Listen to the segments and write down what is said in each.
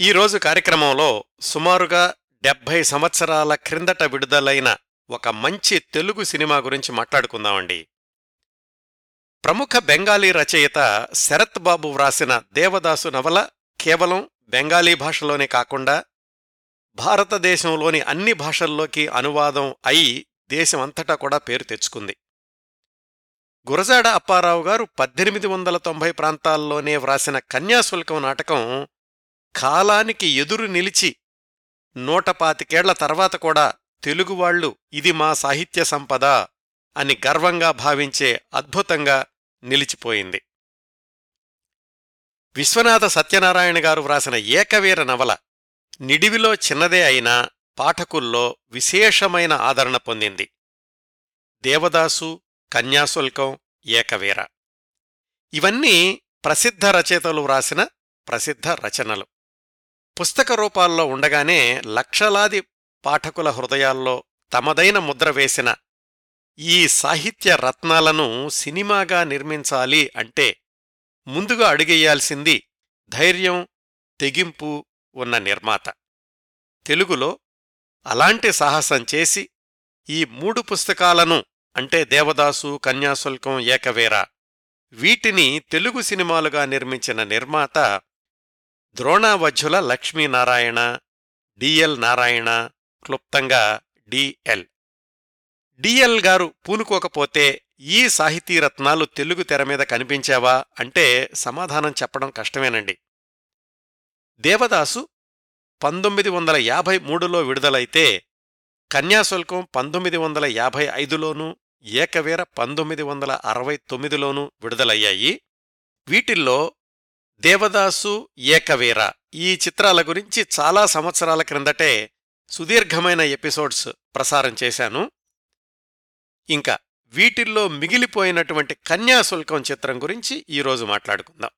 ఈరోజు కార్యక్రమంలో సుమారుగా డెబ్భై సంవత్సరాల క్రిందట విడుదలైన ఒక మంచి తెలుగు సినిమా గురించి మాట్లాడుకుందామండి. ప్రముఖ బెంగాలీ రచయిత శరత్ బాబు వ్రాసిన దేవదాసు నవల కేవలం బెంగాలీ భాషలోనే కాకుండా భారతదేశంలోని అన్ని భాషల్లోకి అనువాదం అయి దేశమంతటా కూడా పేరు తెచ్చుకుంది. గురజాడ అప్పారావు గారు పద్దెనిమిది వందల తొంభై ప్రాంతాల్లోనే వ్రాసిన కన్యాశుల్కం నాటకం కాలానికి ఎదురు నిలిచి నూటపాతికేళ్ళ తర్వాత కూడా తెలుగువాళ్ళు ఇది మా సాహిత్య సంపద అని గర్వంగా భావించే అద్భుతంగా నిలిచిపోయింది. విశ్వనాథ సత్యనారాయణ గారు వ్రాసిన ఏకవీర నవల నిడివిలో చిన్నదే అయినా పాఠకుల్లో విశేషమైన ఆదరణ పొందింది. దేవదాసు కన్యాశుల్కం ఏకవీర. ఇవన్నీ ప్రసిద్ధ రచయితలు వ్రాసిన ప్రసిద్ధ రచనలు. పుస్తక రూపాల్లో ఉండగానే లక్షలాది పాఠకుల హృదయాల్లో తమదైన ముద్ర వేసిన ఈ సాహిత్య రత్నాలను సినిమాగా నిర్మించాలి అంటే ముందుగా అడుగేయాల్సింది ధైర్యం తెగింపు ఉన్న నిర్మాత. తెలుగులో అలాంటి సాహసం చేసి ఈ మూడు పుస్తకాలను అంటే దేవదాసు కన్యాశుల్కం ఏకవేర వీటిని తెలుగు సినిమాలుగా నిర్మించిన నిర్మాత ద్రోణావధ్యుల లక్ష్మీనారాయణ డిఎల్ నారాయణ క్లుప్తంగా డిఎల్ డిఎల్ గారు పూనుకోకపోతే ఈ సాహితీరత్నాలు తెలుగు తెర మీద కనిపించావా అంటే సమాధానం చెప్పడం కష్టమేనండి. దేవదాసు పంతొమ్మిది వందల యాభై మూడులో విడుదలైతే కన్యాశుల్కం పంతొమ్మిది వందల యాభై ఐదులోనూ ఏకవీర పంతొమ్మిది వందల అరవై తొమ్మిదిలోనూ విడుదలయ్యాయి. వీటిల్లో దేవదాసు ఏకవీర. ఈ చిత్రాల గురించి చాలా సంవత్సరాల క్రిందటే సుదీర్ఘమైన ఎపిసోడ్స్ ప్రసారం చేశాను. ఇంకా వీటిల్లో మిగిలిపోయినటువంటి కన్యాశుల్కం చిత్రం గురించి ఈరోజు మాట్లాడుకుందాం.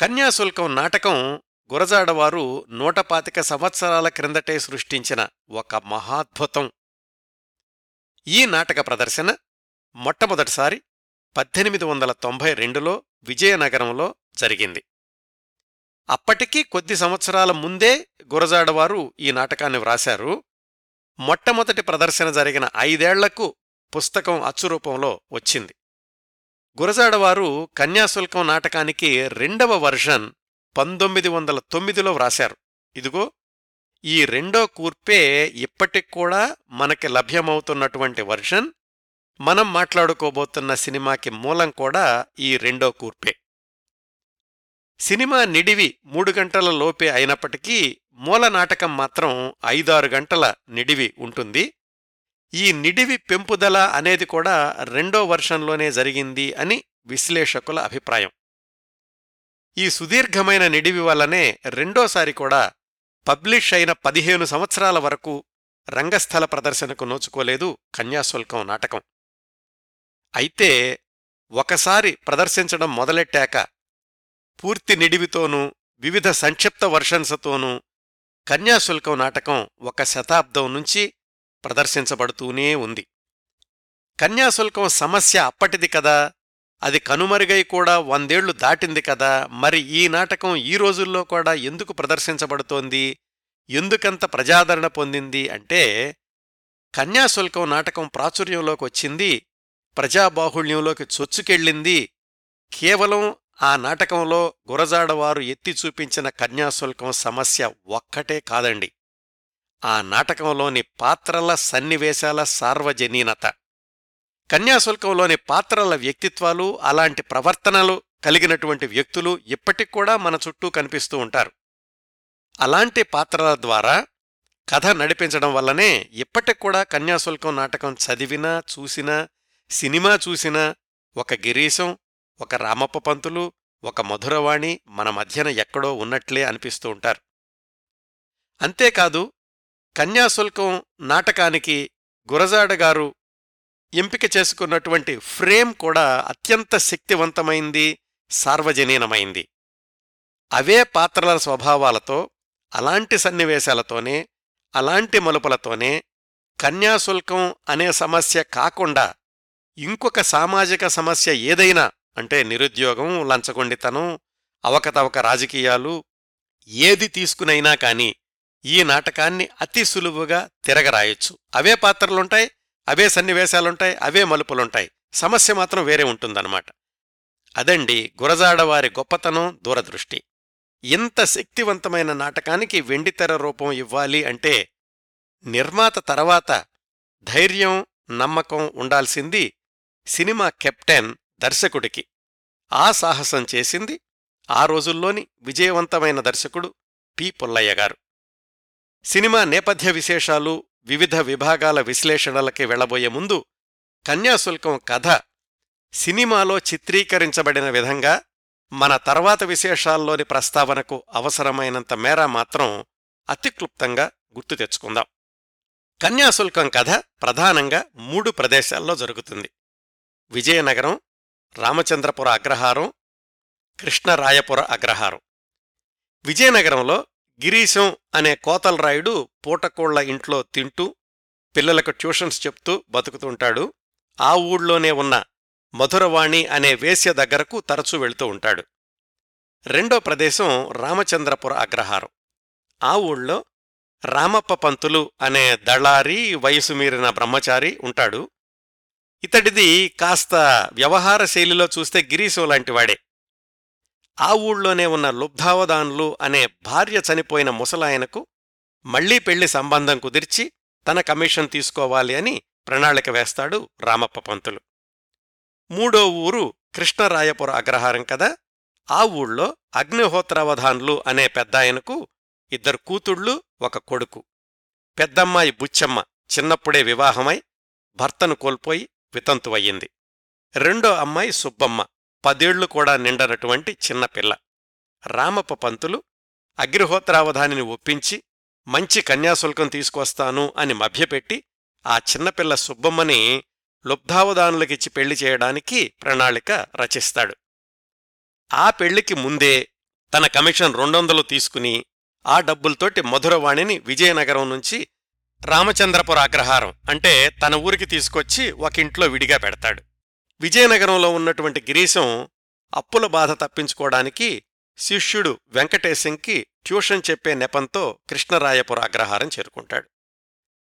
కన్యాశుల్కం నాటకం గురజాడవారు నూటపాతిక సంవత్సరాల క్రిందటే సృష్టించిన ఒక మహాద్భుతం. ఈ నాటక ప్రదర్శన మొట్టమొదటిసారి పద్దెనిమిది వందల తొంభై రెండులో విజయనగరంలో జరిగింది. అప్పటికీ కొద్ది సంవత్సరాల ముందే గురజాడవారు ఈ నాటకాన్ని వ్రాశారు. మొట్టమొదటి ప్రదర్శన జరిగిన ఐదేళ్ళకు పుస్తకం అచ్చురూపంలో వచ్చింది. గురజాడవారు కన్యాశుల్కం నాటకానికి రెండవ వర్షన్ పంతొమ్మిది వందల తొమ్మిదిలో వ్రాశారు. ఇదిగో ఈ రెండో కూర్పే ఇప్పటిక్కూడా మనకి లభ్యమవుతున్నటువంటి వర్షన్. మనం మాట్లాడుకోబోతున్న సినిమాకి మూలం కూడా ఈ రెండో కూర్పే. సినిమా నిడివి మూడు గంటల లోపే అయినప్పటికీ మూల నాటకం మాత్రం ఐదారు గంటల నిడివి ఉంటుంది. ఈ నిడివి పెంపుదల అనేది కూడా రెండో వర్షంలోనే జరిగింది అని విశ్లేషకుల అభిప్రాయం. ఈ సుదీర్ఘమైన నిడివి వల్లనే రెండోసారి కూడా పబ్లిష్ అయిన పదిహేను సంవత్సరాల వరకు రంగస్థల ప్రదర్శనకు నోచుకోలేదు కన్యాశుల్కం నాటకం. అయితే ఒకసారి ప్రదర్శించడం మొదలెట్టాక పూర్తి నిడివితోనూ వివిధ సంక్షిప్త వర్షన్సతోనూ కన్యాశుల్కం నాటకం ఒక శతాబ్దం నుంచి ప్రదర్శించబడుతూనే ఉంది. కన్యాశుల్కం సమస్య అప్పటిది కదా అది కనుమరుగై కూడా వందేళ్ళు దాటింది కదా మరి ఈ నాటకం ఈ రోజుల్లో కూడా ఎందుకు ప్రదర్శించబడుతోంది ఎందుకంత ప్రజాదరణ పొందింది అంటే కన్యాశుల్కం నాటకం ప్రాచుర్యంలోకి వచ్చింది ప్రజాబాహుళ్యంలోకి చొచ్చుకెళ్ళింది కేవలం ఆ నాటకంలో గురజాడవారు ఎత్తి చూపించిన కన్యాశుల్కం సమస్య ఒక్కటే కాదండి. ఆ నాటకంలోని పాత్రల సన్నివేశాల సార్వజనీనత. కన్యాశుల్కంలోని పాత్రల వ్యక్తిత్వాలు అలాంటి ప్రవర్తనలు కలిగినటువంటి వ్యక్తులు ఇప్పటికూడా మన చుట్టూ కనిపిస్తూ ఉంటారు. అలాంటి పాత్రల ద్వారా కథ నడిపించడం వల్లనే ఇప్పటికూడా కన్యాశుల్కం నాటకం చదివినా చూసినా సినిమా చూసినా ఒక గిరీశం ఒక రామప్ప పంతులు ఒక మధురవాణి మన మధ్యన ఎక్కడో ఉన్నట్లే అనిపిస్తూ ఉంటారు. అంతేకాదు కన్యాశుల్కం నాటకానికి గురజాడగారు ఎంపిక చేసుకున్నటువంటి ఫ్రేమ్ కూడా అత్యంత శక్తివంతమైంది సార్వజనీనమైంది. అవే పాత్రల స్వభావాలతో అలాంటి సన్నివేశాలతోనే అలాంటి మలుపులతోనే కన్యాశుల్కం అనే సమస్య కాకుండా ఇంకొక సామాజిక సమస్య ఏదైనా అంటే నిరుద్యోగం లంచగొండితనం అవకతవక రాజకీయాలు ఏది తీసుకునైనా కాని ఈ నాటకాన్ని అతి సులువుగా తిరగరాయొచ్చు. అవే పాత్రలుంటాయి అవే సన్నివేశాలుంటాయి అవే మలుపులుంటాయి. సమస్య మాత్రం వేరే ఉంటుందన్నమాట. అదండి గురజాడవారి గొప్పతనం దూరదృష్టి. ఇంత శక్తివంతమైన నాటకానికి వెండితెర రూపం ఇవ్వాలి అంటే నిర్మాత తర్వాత ధైర్యం నమ్మకం ఉండాల్సింది సినిమా కెప్టెన్ దర్శకుడికి. ఆ సాహసం చేసింది ఆ రోజుల్లోని విజయవంతమైన దర్శకుడు పి పుల్లయ్య గారు. సినిమా నేపథ్య విశేషాలు వివిధ విభాగాల విశ్లేషణలకి వెళ్ళబోయే ముందు కన్యాశుల్కం కథ సినిమాలో చిత్రీకరించబడిన విధంగా మన తర్వాత విశేషాల్లోని ప్రస్తావనకు అవసరమైనంత మేర మాత్రం అతిక్లుప్తంగా గుర్తు తెచ్చుకుందాం. కన్యాశుల్కం కథ ప్రధానంగా మూడు ప్రదేశాల్లో జరుగుతుంది. విజయనగరం రామచంద్రపుర అగ్రహారం కృష్ణరాయపుర అగ్రహారం. విజయనగరంలో గిరీశం అనే కోతలరాయుడు పూటకోళ్ళ ఇంట్లో తింటూ పిల్లలకు ట్యూషన్స్ చెప్తూ బతుకుతుంటాడు. ఆ ఊళ్ళోనే ఉన్న మధురవాణి అనే వేశ్య దగ్గరకు తరచూ వెళుతూ ఉంటాడు. రెండో ప్రదేశం రామచంద్రపుర అగ్రహారం. ఆ ఊళ్ళో రామప్ప పంతులు అనే దళారి వయసు మీరిన బ్రహ్మచారి ఉంటాడు. ఇతడిది కాస్త వ్యవహార శైలిలో చూస్తే గిరీశం లాంటివాడే ఆ ఊళ్ళోనే ఉన్న లుబ్ధావదాన్లు అనే భార్య చనిపోయిన ముసలాయనకు మళ్ళీ పెళ్ళి సంబంధం కుదిర్చి తన కమిషన్ తీసుకోవాలి అని ప్రణాళిక వేస్తాడు రామప్ప పంతులు. మూడో ఊరు కృష్ణరాయపుర అగ్రహారం కదా. ఆ ఊళ్ళో అగ్నిహోత్రావధాన్లు అనే పెద్దాయనకు ఇద్దరు కూతుళ్ళు ఒక కొడుకు. పెద్దమ్మాయి బుచ్చమ్మ చిన్నప్పుడే వివాహమై భర్తను కోల్పోయి వితంతువయ్యింది. రెండో అమ్మాయి సుబ్బమ్మ పదేళ్ళు కూడా నిండనటువంటి చిన్నపిల్ల రామప్ప పంతులు అగ్నిహోత్రావధానిని ఒప్పించి మంచి కన్యాశుల్కం తీసుకొస్తాను అని మభ్యపెట్టి ఆ చిన్నపిల్ల సుబ్బమ్మని లుబ్ధావధానులకిచ్చి పెళ్ళి చేయడానికి ప్రణాళిక రచిస్తాడు. ఆ పెళ్ళికి ముందే తన కమిషన్ రెండొందలు తీసుకుని ఆ డబ్బులతోటి మధురవాణిని విజయనగరం నుంచి రామచంద్రపుర అగ్రహారం అంటే తన ఊరికి తీసుకొచ్చి ఒక ఇంట్లో విడిగా పెడతాడు. విజయనగరంలో ఉన్నటువంటి గిరీశం అప్పుల బాధ తప్పించుకోవడానికి శిష్యుడు వెంకటేశంకి ట్యూషన్ చెప్పే నెపంతో కృష్ణరాయపుర అగ్రహారం చేరుకుంటాడు.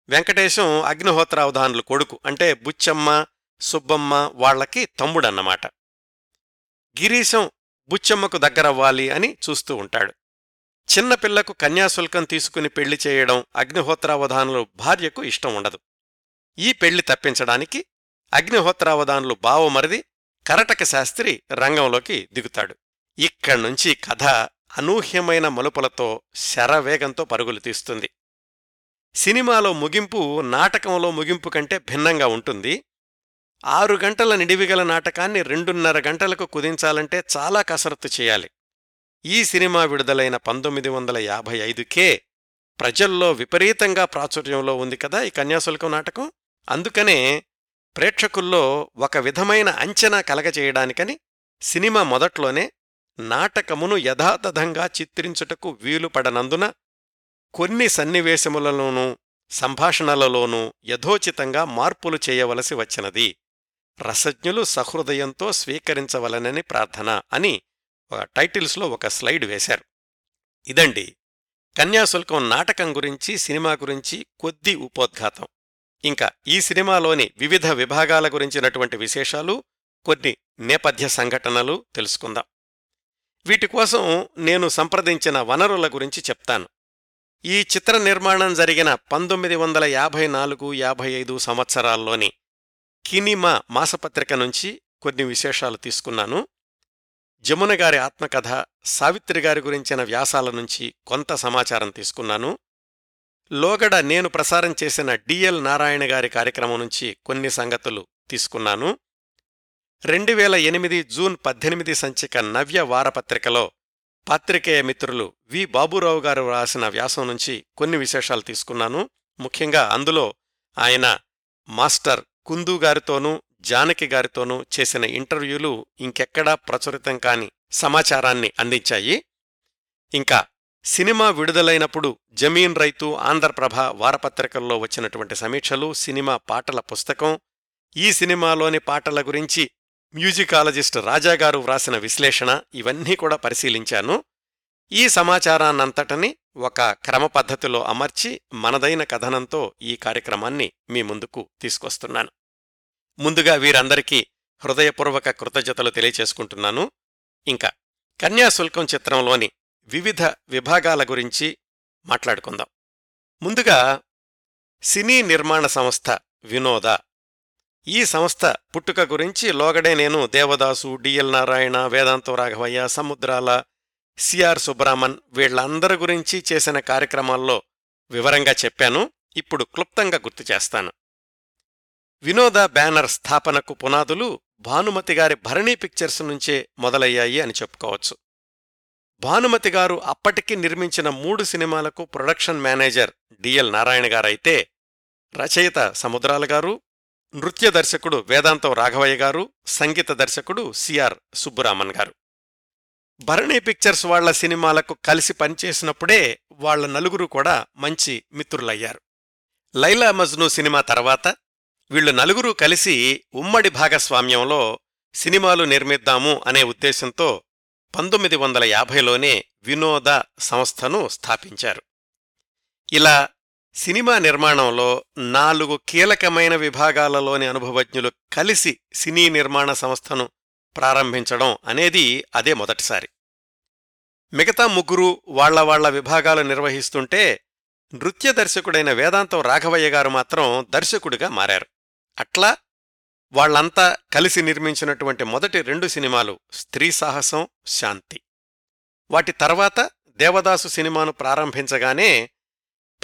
వెంకటేశం అగ్నిహోత్రావధానులు కొడుకు అంటే బుచ్చమ్మ సుబ్బమ్మ వాళ్ళకి తమ్ముడన్నమాట. గిరీశం బుచ్చమ్మకు దగ్గరవ్వాలి అని చూస్తూ ఉంటాడు. చిన్నపిల్లకు కన్యాశుల్కం తీసుకుని పెళ్ళి చేయడం అగ్నిహోత్రావధానులు భార్యకు ఇష్టం ఉండదు. ఈ పెళ్ళి తప్పించడానికి అగ్నిహోత్రావధానులు బావమరిది కరటక శాస్త్రి రంగంలోకి దిగుతాడు. ఇక్కడ్నుంచి కథ అనూహ్యమైన మలుపులతో శరవేగంతో పరుగులు తీస్తుంది. సినిమాలో ముగింపు నాటకంలో ముగింపు కంటే భిన్నంగా ఉంటుంది. ఆరు గంటల నిడివిగల నాటకాన్ని రెండున్నర గంటలకు కుదించాలంటే చాలా కసరత్తు చేయాలి. ఈ సినిమా విడుదలైన పంతొమ్మిది వందల యాభై ఐదుకే ప్రజల్లో విపరీతంగా ప్రాచుర్యంలో ఉంది కదా ఈ కన్యాశుల్కం నాటకం. అందుకనే ప్రేక్షకుల్లో ఒక విధమైన అంచనా కలగచేయడానికని సినిమా మొదట్లోనే నాటకమును యథాతథంగా చిత్రించుటకు వీలుపడనందున కొన్ని సన్నివేశములలోనూ సంభాషణలలోనూ యథోచితంగా మార్పులు చేయవలసి వచ్చినది. రసజ్ఞులు సహృదయంతో స్వీకరించవలనని ప్రార్థన అని ఒక టైటిల్స్లో ఒక స్లైడ్ వేశారు. ఇదండి కన్యాశుల్కం నాటకం గురించి సినిమా గురించి కొద్ది ఉపోద్ఘాతం. ఇంకా ఈ సినిమాలోని వివిధ విభాగాల గురించినటువంటి విశేషాలు కొన్ని నేపథ్య సంఘటనలు తెలుసుకుందాం. వీటి కోసం నేను సంప్రదించిన వనరుల గురించి చెప్తాను. ఈ చిత్ర నిర్మాణం జరిగిన పంతొమ్మిది వందల యాభై నాలుగు యాభై ఐదు సంవత్సరాల్లోని కినిమా మాసపత్రిక నుంచి కొన్ని విశేషాలు తీసుకున్నాను. జమున గారి ఆత్మకథ సావిత్రి గారి గురించిన వ్యాసాల నుంచి కొంత సమాచారం తీసుకున్నాను. లోగడ నేను ప్రసారం చేసిన డిఎల్ నారాయణ గారి కార్యక్రమం నుంచి కొన్ని సంగతులు తీసుకున్నాను. రెండు వేల ఎనిమిది జూన్ పద్దెనిమిది సంచిక నవ్య వారపత్రికలో పాత్రికేయ మిత్రులు వి బాబురావు గారు రాసిన వ్యాసం నుంచి కొన్ని విశేషాలు తీసుకున్నాను. ముఖ్యంగా అందులో ఆయన మాస్టర్ కుందు గారితోనూ జానకి గారితోనూ చేసిన ఇంటర్వ్యూలు ఇంకెక్కడా ప్రచురితం కాని సమాచారాన్ని అందించాయి. ఇంకా సినిమా విడుదలైనప్పుడు జమీన్ రైతు ఆంధ్రప్రభ వారపత్రికల్లో వచ్చినటువంటి సమీక్షలు సినిమా పాటల పుస్తకం ఈ సినిమాలోని పాటల గురించి మ్యూజికాలజిస్ట్ రాజాగారు వ్రాసిన విశ్లేషణ ఇవన్నీ కూడా పరిశీలించాను. ఈ సమాచారాన్నంతటని ఒక క్రమ పద్ధతిలో అమర్చి మనదైన కథనంతో ఈ కార్యక్రమాన్ని మీ ముందుకు తీసుకొస్తున్నాను. ముందుగా వీరందరికీ హృదయపూర్వక కృతజ్ఞతలు తెలియచేసుకుంటున్నాను. ఇంకా కన్యాశుల్కం చిత్రంలోని వివిధ విభాగాల గురించి మాట్లాడుకుందాం. ముందుగా సినీ నిర్మాణ సంస్థ వినోద. ఈ సంస్థ పుట్టుక గురించి లోగడే నేను దేవదాసు డిఎల్ నారాయణ వేదాంతో రాఘవయ్య సముద్రాల సిఆర్ సుబ్రహ్మణ్ వీళ్ళందరి గురించి చేసిన కార్యక్రమాల్లో వివరంగా చెప్పాను. ఇప్పుడు క్లుప్తంగా గుర్తు చేస్తాను. వినోద బ్యానర్ స్థాపనకు పునాదులు భానుమతి గారి భరణీ పిక్చర్స్ నుంచే మొదలయ్యాయి అని చెప్పుకోవచ్చు. భానుమతి గారు అప్పటికి నిర్మించిన మూడు సినిమాలకు production manager D L Narayana గారైతే రచయిత సముద్రాల గారు నృత్య దర్శకుడు వేదాంతం రాఘవయ్య గారు సంగీత దర్శకుడు సిఆర్ సుబ్బురామన్ గారు. భరణి పిక్చర్స్ వాళ్ళ సినిమాలకు కలిసి పనిచేసినప్పుడే వాళ్ళ నలుగురు కూడా మంచి మిత్రులయ్యారు. లైలా మజ్ను సినిమా తర్వాత వీళ్ళు నలుగురు కలిసి ఉమ్మడి భాగస్వామ్యంలో సినిమాలు నిర్మిద్దాము అనే ఉద్దేశంతో పంతొమ్మిది వందల యాభైలోనే వినోద సంస్థను స్థాపించారు. ఇలా సినిమా నిర్మాణంలో నాలుగు కీలకమైన విభాగాలలోని అనుభవజ్ఞులు కలిసి సినీ నిర్మాణ సంస్థను ప్రారంభించడం అనేది అదే మొదటిసారి. మిగతా ముగ్గురు వాళ్ళ వాళ్ళ విభాగాలు నిర్వహిస్తుంటే నృత్య దర్శకుడైన వేదాంతం రాఘవయ్య గారు మాత్రం దర్శకుడిగా మారారు. అట్లా వాళ్ళంతా కలిసి నిర్మించినటువంటి మొదటి రెండు సినిమాలు స్త్రీ సాహసం శాంతి. వాటి తర్వాత దేవదాసు సినిమాను ప్రారంభించగానే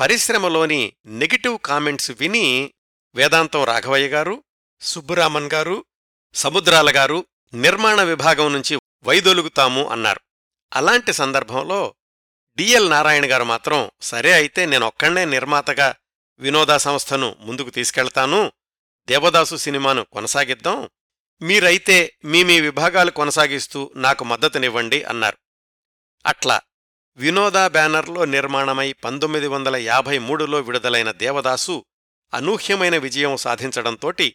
పరిశ్రమలోని నెగిటివ్ కామెంట్స్ విని వేదాంతం రాఘవయ్య గారు సుబ్బురామన్ గారు సముద్రాల గారు నిర్మాణ విభాగం నుంచి వైదొలుగుతాము అన్నారు. అలాంటి సందర్భంలో డిఎల్ నారాయణ గారు మాత్రం సరే అయితే నేనొక్కడే నిర్మాతగా వినోదా సంస్థను ముందుకు తీసుకెళ్తాను దేవదాసు సినిమాను కొనసాగిద్దాం. మీరైతే మీ మీ విభాగాలు కొనసాగిస్తూ నాకు మద్దతునివ్వండి అన్నారు. అట్లా వినోదా బ్యానర్లో నిర్మాణమై పంతొమ్మిది వందల యాభై మూడులో విడుదలైన దేవదాసు అనూహ్యమైన విజయం సాధించడంతోటి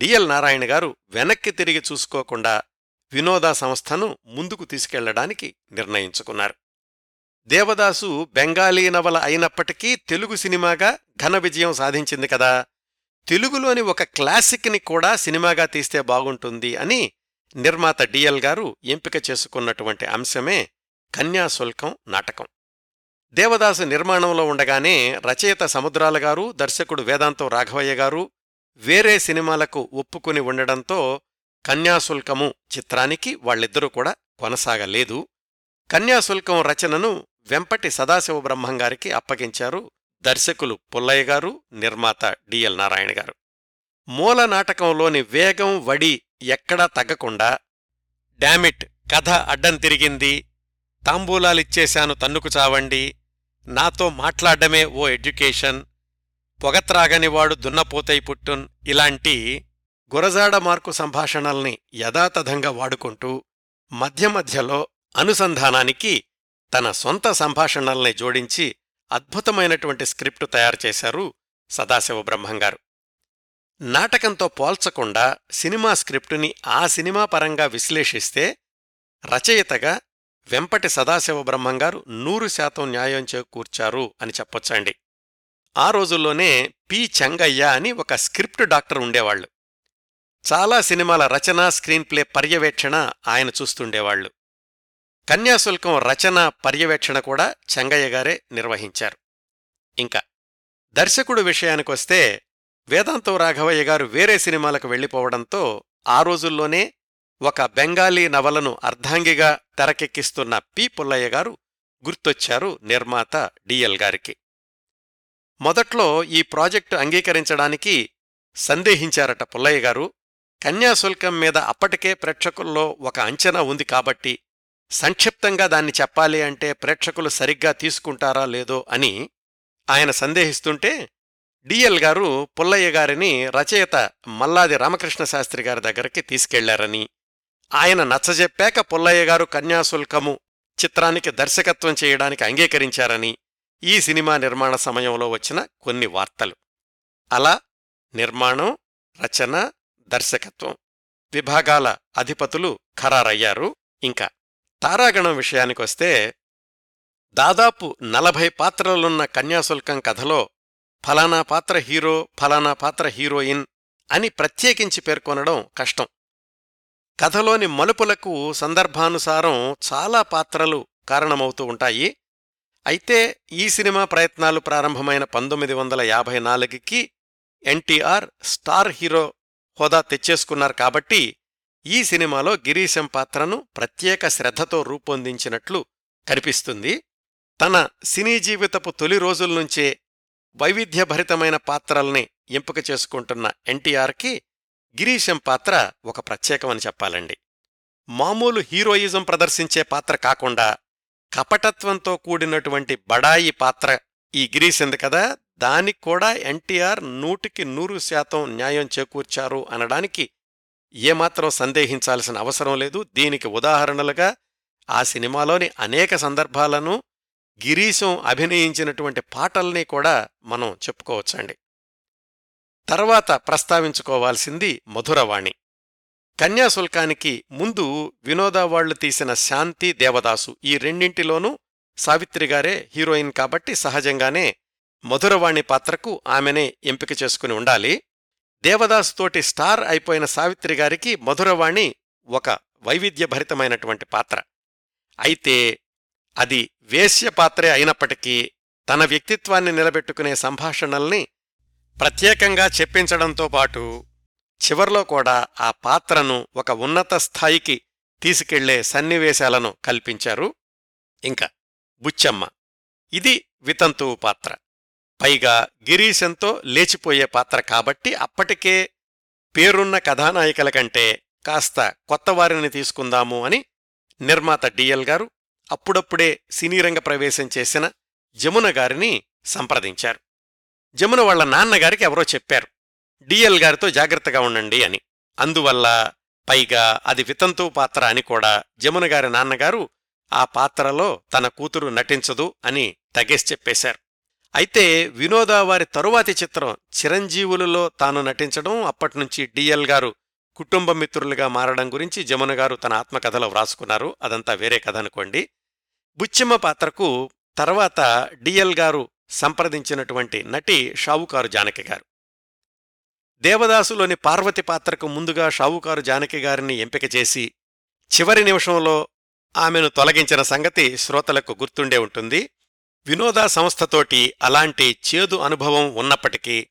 డిఎల్ నారాయణ గారు వెనక్కి తిరిగి చూసుకోకుండా వినోద సంస్థను ముందుకు తీసుకెళ్ళడానికి నిర్ణయించుకున్నారు. దేవదాసు బెంగాలీ నవల అయినప్పటికీ తెలుగు సినిమాగా ఘన విజయం సాధించింది కదా! తెలుగులోని ఒక క్లాసిక్ని కూడా సినిమాగా తీస్తే బాగుంటుంది అని నిర్మాత డిఎల్ గారు ఎంపిక చేసుకున్నటువంటి అంశమే కన్యాశుల్కం నాటకం. దేవదాసు నిర్మాణంలో ఉండగానే రచయిత సముద్రాల గారు దర్శకుడు వేదాంతం రాఘవయ్య గారు వేరే సినిమాలకు ఒప్పుకుని ఉండడంతో కన్యాశుల్కము చిత్రానికి వాళ్ళిద్దరూ కూడా కొనసాగలేదు. కన్యాశుల్కం రచనను వెంపటి సదాశివ బ్రహ్మంగారికి అప్పగించారు దర్శకులు పుల్లయ్య గారు నిర్మాత డిఎల్ నారాయణ గారు. మూల నాటకంలోని వేగం వడి ఎక్కడా తగ్గకుండా డామిట్ కథ అడ్డం తిరిగింది తాంబూలాలిచ్చేశాను తన్నుకు చావండి నాతో మాట్లాడమే ఓ ఎడ్యుకేషన్ పొగత్రాగనివాడు దున్నపోతై పుట్టున్ ఇలాంటి గురజాడ మార్కు సంభాషణల్ని యథాతథంగా వాడుకుంటూ మధ్య మధ్యలో అనుసంధానానికి తన సొంత సంభాషణల్ని జోడించి అద్భుతమైనటువంటి స్క్రిప్టు తయారు చేశారు సదాశివ బ్రహ్మంగారు నాటకంతో పోల్చకుండా సినిమా స్క్రిప్టుని ఆ సినిమా పరంగా విశ్లేషిస్తే రచయితగా వెంపటి సదాశివ బ్రహ్మంగారు నూరు శాతం న్యాయం చేకూర్చారు అని చెప్పొచ్చండి. ఆ రోజుల్లోనే పి. చెంగయ్య అని ఒక స్క్రిప్ట్ డాక్టర్ ఉండేవాళ్ళు చాలా సినిమాల రచన స్క్రీన్ ప్లే పర్యవేక్షణ ఆయన చూస్తుండేవాళ్ళు కన్యాశుల్కం రచన పర్యవేక్షణ కూడా చెంగయ్య గారే నిర్వహించారు. ఇంకా దర్శకుడు విషయానికొస్తే వేదాంతం రాఘవయ్య గారు వేరే సినిమాలకు వెళ్ళిపోవడంతో ఆ రోజుల్లోనే ఒక బెంగాలీ నవలను అర్ధాంగిగా తెరకెక్కిస్తున్న పి పుల్లయ్య గారు గుర్తొచ్చారు నిర్మాత డిఎల్ గారికి. మొదట్లో ఈ ప్రాజెక్టు అంగీకరించడానికి సందేహించారట పుల్లయ్య గారు. కన్యాశుల్కం మీద అప్పటికే ప్రేక్షకుల్లో ఒక అంచనా ఉంది కాబట్టి సంక్షిప్తంగా దాన్ని చెప్పాలి అంటే ప్రేక్షకులు సరిగ్గా తీసుకుంటారా లేదో అని ఆయన సందేహిస్తుంటే డిఎల్ గారు పుల్లయ్య గారిని రచయిత మల్లాది రామకృష్ణ శాస్త్రి గారి దగ్గరికి తీసుకెళ్ళారని ఆయన నచ్చజెప్పాక పుల్లయ్య గారు కన్యాశుల్కము చిత్రానికి దర్శకత్వం చేయడానికి అంగీకరించారని ఈ సినిమా నిర్మాణ సమయంలో వచ్చిన కొన్ని వార్తలు. అలా నిర్మాణం రచన దర్శకత్వం విభాగాల అధిపతులు ఖరారయ్యారు. ఇంకా తారాగణం విషయానికొస్తే దాదాపు నలభై పాత్రలున్న కన్యాశుల్కం కథలో ఫలానా పాత్ర హీరో ఫలానా పాత్ర హీరోయిన్ అని ప్రత్యేకించి పేర్కొనడం కష్టం. కథలోని మలుపులకు సందర్భానుసారం చాలా పాత్రలు కారణమవుతూ ఉంటాయి. అయితే ఈ సినిమా ప్రయత్నాలు ప్రారంభమైన పంతొమ్మిది వందల యాభై నాలుగుకి ఎన్టీఆర్ స్టార్ హీరో హోదా తెచ్చేసుకున్నారు కాబట్టి ఈ సినిమాలో గిరీశం పాత్రను ప్రత్యేక శ్రద్ధతో రూపొందించినట్లు కనిపిస్తుంది. తన సినీ జీవితపు తొలి రోజుల్నుంచే వైవిధ్యభరితమైన పాత్రల్ని ఎంపిక చేసుకుంటున్న ఎన్టీఆర్కి గిరీశం పాత్ర ఒక ప్రత్యేకమని చెప్పాలండి. మామూలు హీరోయిజం ప్రదర్శించే పాత్ర కాకుండా కపటత్వంతో కూడినటువంటి బడాయి పాత్ర ఈ గిరీశంది కదా? దానికి కూడా ఎన్టీఆర్ నూటికి నూరు శాతం న్యాయం చేకూర్చారు అనడానికి ఏమాత్రం సందేహించాల్సిన అవసరం లేదు. దీనికి ఉదాహరణలుగా ఆ సినిమాలోని అనేక సందర్భాలను గిరీశం అభినయించినటువంటి పాటల్ని కూడా మనం చెప్పుకోవచ్చండి. తర్వాత ప్రస్తావించుకోవాల్సింది మధురవాణి. కన్యాశుల్కానికి ముందు వినోదావాళ్ళు తీసిన శాంతి దేవదాసు ఈ రెండింటిలోనూ సావిత్రిగారే హీరోయిన్ కాబట్టి సహజంగానే మధురవాణి పాత్రకు ఆమెనే ఎంపిక చేసుకుని ఉండాలి. దేవదాసుతోటి స్టార్ అయిపోయిన సావిత్రిగారికి మధురవాణి ఒక వైవిధ్యభరితమైనటువంటి పాత్ర. అయితే అది వేశ్య పాత్రే అయినప్పటికీ తన వ్యక్తిత్వాన్ని నిలబెట్టుకునే సంభాషణల్ని ప్రత్యేకంగా చెప్పించడంతో పాటు చివర్లో కూడా ఆ పాత్రను ఒక ఉన్నత స్థాయికి తీసుకెళ్ళే సన్నివేశాలను కల్పించారు. ఇంకా బుచ్చమ్మ. ఇది వితంతువు పాత్ర. పైగా గిరీశంతో లేచిపోయే పాత్ర కాబట్టి అప్పటికే పేరున్న కథానాయికల కంటే కాస్త కొత్తవారిని తీసుకుందాము అని నిర్మాత డిఎల్ గారు అప్పుడప్పుడే సినీరంగ ప్రవేశం చేసిన జమున గారిని సంప్రదించారు. జమున వాళ్ళ నాన్నగారికి ఎవరో చెప్పారు డిఎల్ గారితో జాగ్రత్తగా ఉండండి అని. అందువల్ల పైగా అది వితంతు పాత్ర అని కూడా జమున గారి నాన్నగారు ఆ పాత్రలో తన కూతురు నటించదు అని తగేసి చెప్పేశారు. అయితే వినోదా వారి తరువాతి చిత్రం చిరంజీవులలో తాను నటించడం అప్పట్నుంచి డిఎల్ గారు కుటుంబ మిత్రులుగా మారడం గురించి జమున గారు తన ఆత్మకథలో వ్రాసుకున్నారు. అదంతా వేరే కథ అనుకోండి. బుచ్చిమ్మ పాత్రకు తర్వాత డిఎల్ గారు సంప్రదించినటువంటి నటి షావుకారు జానకి గారు. దేవదాసులోని పార్వతి పాత్రకు ముందుగా షావుకారు జానకి గారిని ఎంపిక చేసి చివరి నిమిషంలో ఆమెను తొలగించిన సంగతి శ్రోతలకు గుర్తుండే ఉంటుంది. వినోదా సంస్థతోటి అలాంటి చేదు అనుభవం ఉన్నప్పటికీ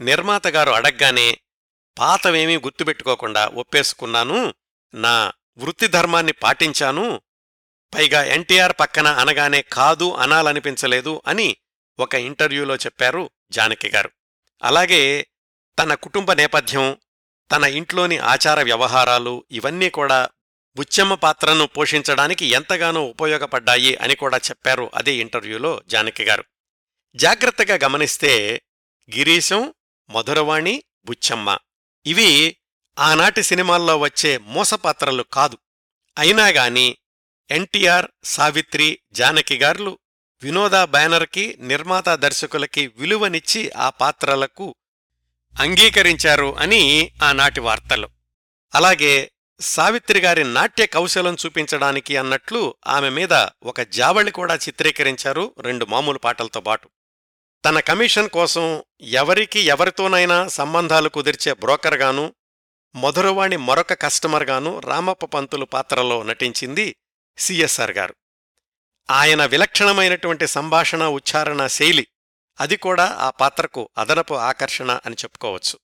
నిర్మాతగారు అడగ్గానే పాతవేమీ గుర్తుపెట్టుకోకుండా ఒప్పేసుకున్నాను నా వృత్తిధర్మాన్ని పాటించాను పైగా ఎన్టీఆర్ పక్కన అనగానే కాదు అనాలనిపించలేదు అని ఒక ఇంటర్వ్యూలో చెప్పారు జానకి గారు. అలాగే తన కుటుంబ నేపథ్యం తన ఇంట్లోని ఆచార వ్యవహారాలు ఇవన్నీ కూడా బుచ్చమ్మ పాత్రను పోషించడానికి ఎంతగానో ఉపయోగపడ్డాయి అని కూడా చెప్పారు అదే ఇంటర్వ్యూలో జానకి గారు. జాగ్రత్తగా గమనిస్తే గిరీశం మధురవాణి బుచ్చమ్మ. ఇవి ఆనాటి సినిమాల్లో వచ్చే మోసపాత్రలు కాదు. అయినాగాని ఎన్టీఆర్ సావిత్రి జానకి గార్లు వినోద బ్యానర్కి నిర్మాత దర్శకులకి విలువనిచ్చి ఆ పాత్రలకు అంగీకరించారు అని ఆనాటి వార్తలు. అలాగే సావిత్రి గారి నాట్య కౌశలం చూపించడానికి అన్నట్లు ఆమె మీద ఒక జావళి కూడా చిత్రీకరించారు రెండు మామూలు పాటలతో పాటు. తన కమిషన్ కోసం ఎవరికి ఎవరితోనైనా సంబంధాలు కుదిర్చే బ్రోకర్గాను మధురవాణి మరొక కస్టమర్గాను రామప్ప పంతులు పాత్రలో నటించింది సిఎస్ఆర్ గారు. ఆయన విలక్షణమైనటువంటి సంభాషణ ఉచ్చారణ శైలి అది కూడా ఆ పాత్రకు అదనపు ఆకర్షణ అని చెప్పుకోవచ్చు.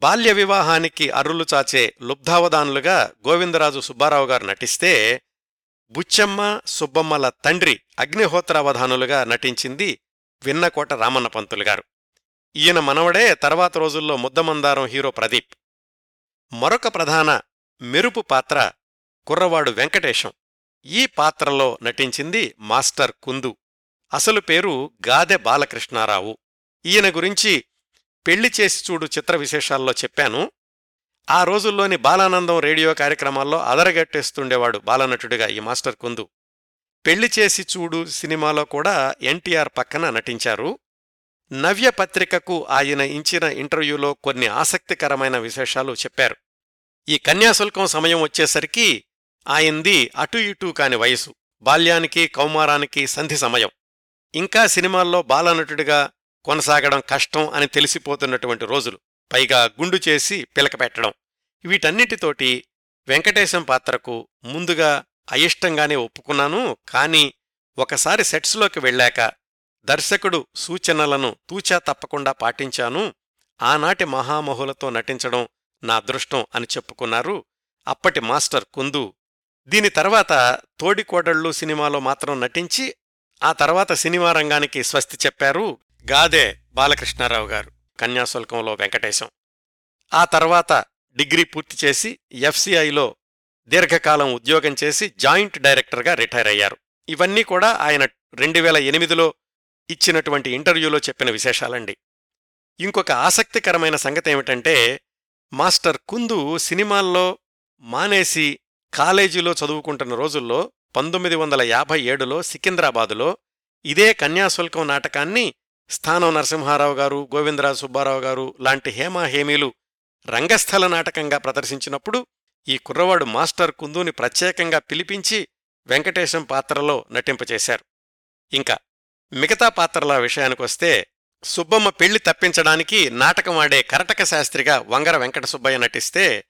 బాల్య వివాహానికి అర్రులు చాచే లుబ్ధావధానులుగా గోవిందరాజు సుబ్బారావు గారు నటిస్తే బుచ్చమ్మ సుబ్బమ్మల తండ్రి అగ్నిహోత్రావధానులుగా నటించింది విన్నకోట రామన్న పంతులు గారు. ఈయన మనవడే తర్వాత రోజుల్లో ముద్దమందారం హీరో ప్రదీప్. మరొక ప్రధాన మెరుపు పాత్ర కుర్రవాడు వెంకటేశం. ఈ పాత్రలో నటించింది మాస్టర్ కుందు. అసలు పేరు గాదె బాలకృష్ణారావు. ఈయన గురించి పెళ్ళి చేసి చూడు చిత్ర విశేషాల్లో చెప్పాను. ఆ రోజుల్లోని బాలానందం రేడియో కార్యక్రమాల్లో అదరగట్టేస్తుండేవాడు బాలనటుడిగా ఈ మాస్టర్ కుందు. పెళ్ళి చేసి చూడు సినిమాలో కూడా ఎన్టీఆర్ పక్కన నటించారు. నవ్య పత్రికకు ఆయన ఇచ్చిన ఇంటర్వ్యూలో కొన్ని ఆసక్తికరమైన విశేషాలు చెప్పారు. ఈ కన్యాశుల్కం సమయం వచ్చేసరికి ఆయంది అటు ఇటు కాని వయసు బాల్యానికి కౌమారానికి సంధి సమయం. ఇంకా సినిమాల్లో బాలనటుడిగా కొనసాగడం కష్టం అని తెలిసిపోతున్నటువంటి రోజులు. పైగా గుండు చేసి పిలకపెట్టడం వీటన్నిటితోటి వెంకటేశం పాత్రకు ముందుగా అయిష్టంగానే ఒప్పుకున్నాను. కాని ఒకసారి సెట్స్లోకి వెళ్ళాక దర్శకుడు సూచనలను తూచా తప్పకుండా పాటించాను. ఆనాటి మహామహులతో నటించడం నా అదృష్టం అని చెప్పుకున్నారు అప్పటి మాస్టర్ కుందు. దీని తర్వాత తోడికోడళ్ళు సినిమాలో మాత్రం నటించి ఆ తర్వాత సినిమా రంగానికి స్వస్తి చెప్పారు. గాదే బాలకృష్ణారావు గారు కన్యాశుల్కంలో వెంకటేశం. ఆ తర్వాత డిగ్రీ పూర్తి చేసి ఎఫ్సిఐలో దీర్ఘకాలం ఉద్యోగం చేసి జాయింట్ డైరెక్టర్గా రిటైర్ అయ్యారు. ఇవన్నీ కూడా ఆయన రెండు వేల ఎనిమిదిలో ఇచ్చినటువంటి ఇంటర్వ్యూలో చెప్పిన విశేషాలండి. ఇంకొక ఆసక్తికరమైన సంగతి ఏమిటంటే మాస్టర్ కుందు సినిమాల్లో మానేసి కాలేజీలో చదువుకుంటున్న రోజుల్లో పంతొమ్మిది వందల యాభై ఏడులో సికింద్రాబాదులో ఇదే కన్యాశుల్కం నాటకాన్ని స్థానం నరసింహారావు గారు గోవిందరాజు సుబ్బారావు గారు లాంటి హేమాహేమీలు రంగస్థల నాటకంగా ప్రదర్శించినప్పుడు ఈ కుర్రవాడు మాస్టర్ కుందుని ప్రత్యేకంగా పిలిపించి వెంకటేశం పాత్రలో నటింపచేశారు. ఇంకా మిగతా పాత్రల విషయానికొస్తే సుబ్బమ్మ పెళ్ళి తప్పించడానికి నాటకమాడే కరటక శాస్త్రిగా వంగర వెంకట సుబ్బయ్య నటిస్తే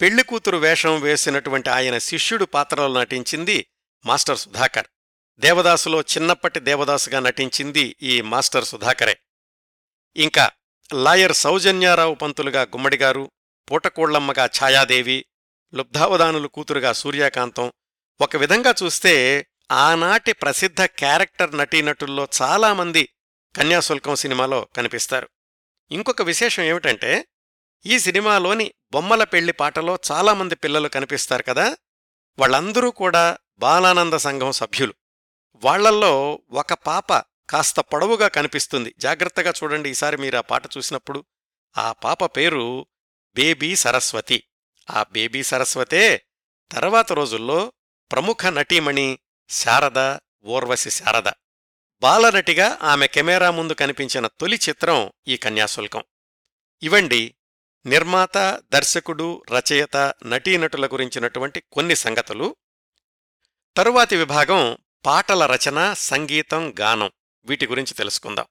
పెళ్ళి కూతురు వేషం వేసినటువంటి ఆయన శిష్యుడు పాత్రలో నటించింది మాస్టర్ సుధాకర్. దేవదాసులో చిన్నప్పటి దేవదాసుగా నటించింది ఈ మాస్టర్ సుధాకరే. ఇంకా లాయర్ సౌజన్యారావు పంతులుగా గుమ్మడిగారు పూటకోళ్ళమ్మగా ఛాయాదేవి లుబ్ధావదానులు కూతురుగా సూర్యకాంతం. ఒక విధంగా చూస్తే ఆనాటి ప్రసిద్ధ క్యారెక్టర్ నటీనటుల్లో చాలామంది కన్యాశుల్కం సినిమాలో కనిపిస్తారు. ఇంకొక విశేషం ఏమిటంటే ఈ సినిమాలోని బొమ్మల పెళ్ళి పాటలో చాలామంది పిల్లలు కనిపిస్తారు కదా? వాళ్ళందరూ కూడా బాలానంద సంఘం సభ్యులు. వాళ్ళల్లో ఒక పాప కాస్త పొడవుగా కనిపిస్తుంది. జాగ్రత్తగా చూడండి ఈసారి మీరు ఆ పాట చూసినప్పుడు. ఆ పాప పేరు బేబీ సరస్వతి. ఆ బేబీ సరస్వతే తర్వాత రోజుల్లో ప్రముఖ నటీమణి శారద ఓర్వశి శారద. బాలనటిగా ఆమె కెమెరా ముందు కనిపించిన తొలి చిత్రం ఈ కన్యాశుల్కం. ఇవండి నిర్మాత దర్శకుడు రచయిత నటీనటుల గురించినటువంటి కొన్ని సంగతులు. తరువాతి విభాగం పాటల రచన సంగీతం గానం వీటి గురించి తెలుసుకుందాం.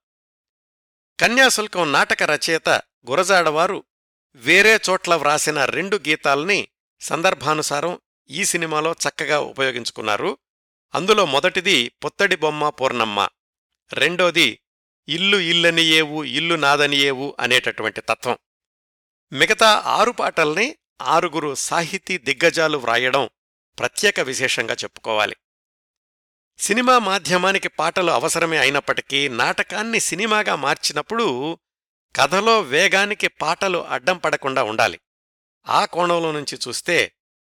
కన్యాశుల్కం నాటక రచయిత గురజాడవారు వేరే చోట్ల వ్రాసిన రెండు గీతాల్ని సందర్భానుసారం ఈ సినిమాలో చక్కగా ఉపయోగించుకున్నారు. అందులో మొదటిది పొత్తడి బొమ్మ పూర్ణమ్మ రెండోది ఇల్లు ఇల్లనియేవు ఇల్లు నాదనియేవు అనేటటువంటి తత్వం. మిగతా ఆరు పాటల్ని ఆరుగురు సాహితీ దిగ్గజాలు వ్రాయడం ప్రత్యేక విశేషంగా చెప్పుకోవాలి. సినిమా మాధ్యమానికి పాటలు అవసరమే అయినప్పటికీ నాటకాన్ని సినిమాగా మార్చినప్పుడు కథలో వేగానికి పాటలు అడ్డం పడకుండా ఉండాలి. ఆ కోణంలో నుంచి చూస్తే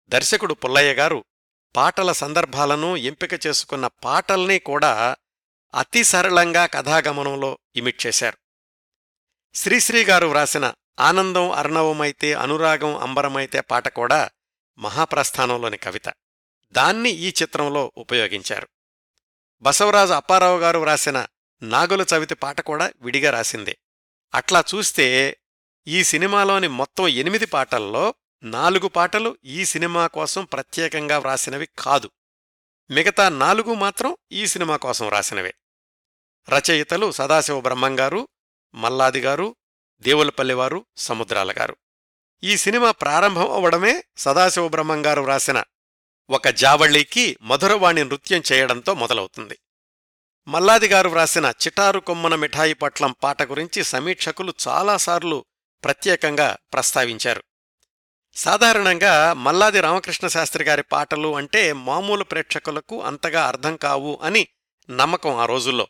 దర్శకుడు పుల్లయ్య గారు పాటల సందర్భాలను ఎంపిక చేసుకున్న పాటల్ని కూడా అతి సరళంగా కథాగమనంలో ఇమిట్ చేశారు. శ్రీశ్రీ గారు వ్రాసిన ఆనందం అర్ణవమైతే అనురాగం అంబరమైతే పాట కూడా మహాప్రస్థానంలోని కవిత. దాన్ని ఈ చిత్రంలో ఉపయోగించారు. బసవరాజు అప్పారావు గారు వ్రాసిన నాగుల చవితి పాట కూడా విడిగా రాసిందే. అట్లా చూస్తే ఈ సినిమాలోని మొత్తం ఎనిమిది పాటల్లో నాలుగు పాటలు ఈ సినిమా కోసం ప్రత్యేకంగా వ్రాసినవి కాదు. మిగతా నాలుగు మాత్రం ఈ సినిమా కోసం వ్రాసినవే. రచయితలు సదాశివ బ్రహ్మంగారు మల్లాదిగారు దేవులపల్లివారు సముద్రాలగారు ఈ సినిమా ప్రారంభం అవ్వడమే సదాశివ బ్రహ్మంగారు వ్రాసిన ఒక జావళికి మధురవాణి నృత్యం చేయడంతో మొదలవుతుంది. మల్లాదిగారు వ్రాసిన చిటారు కొమ్మన మిఠాయి పట్లం పాట గురించి సమీక్షకులు చాలాసార్లు ప్రత్యేకంగా ప్రస్తావించారు. సాధారణంగా మల్లాది రామకృష్ణ శాస్త్రి గారి పాటలు అంటే మామూలు ప్రేక్షకులకు అంతగా అర్థం కావు అని నమ్మకం ఆ రోజుల్లో.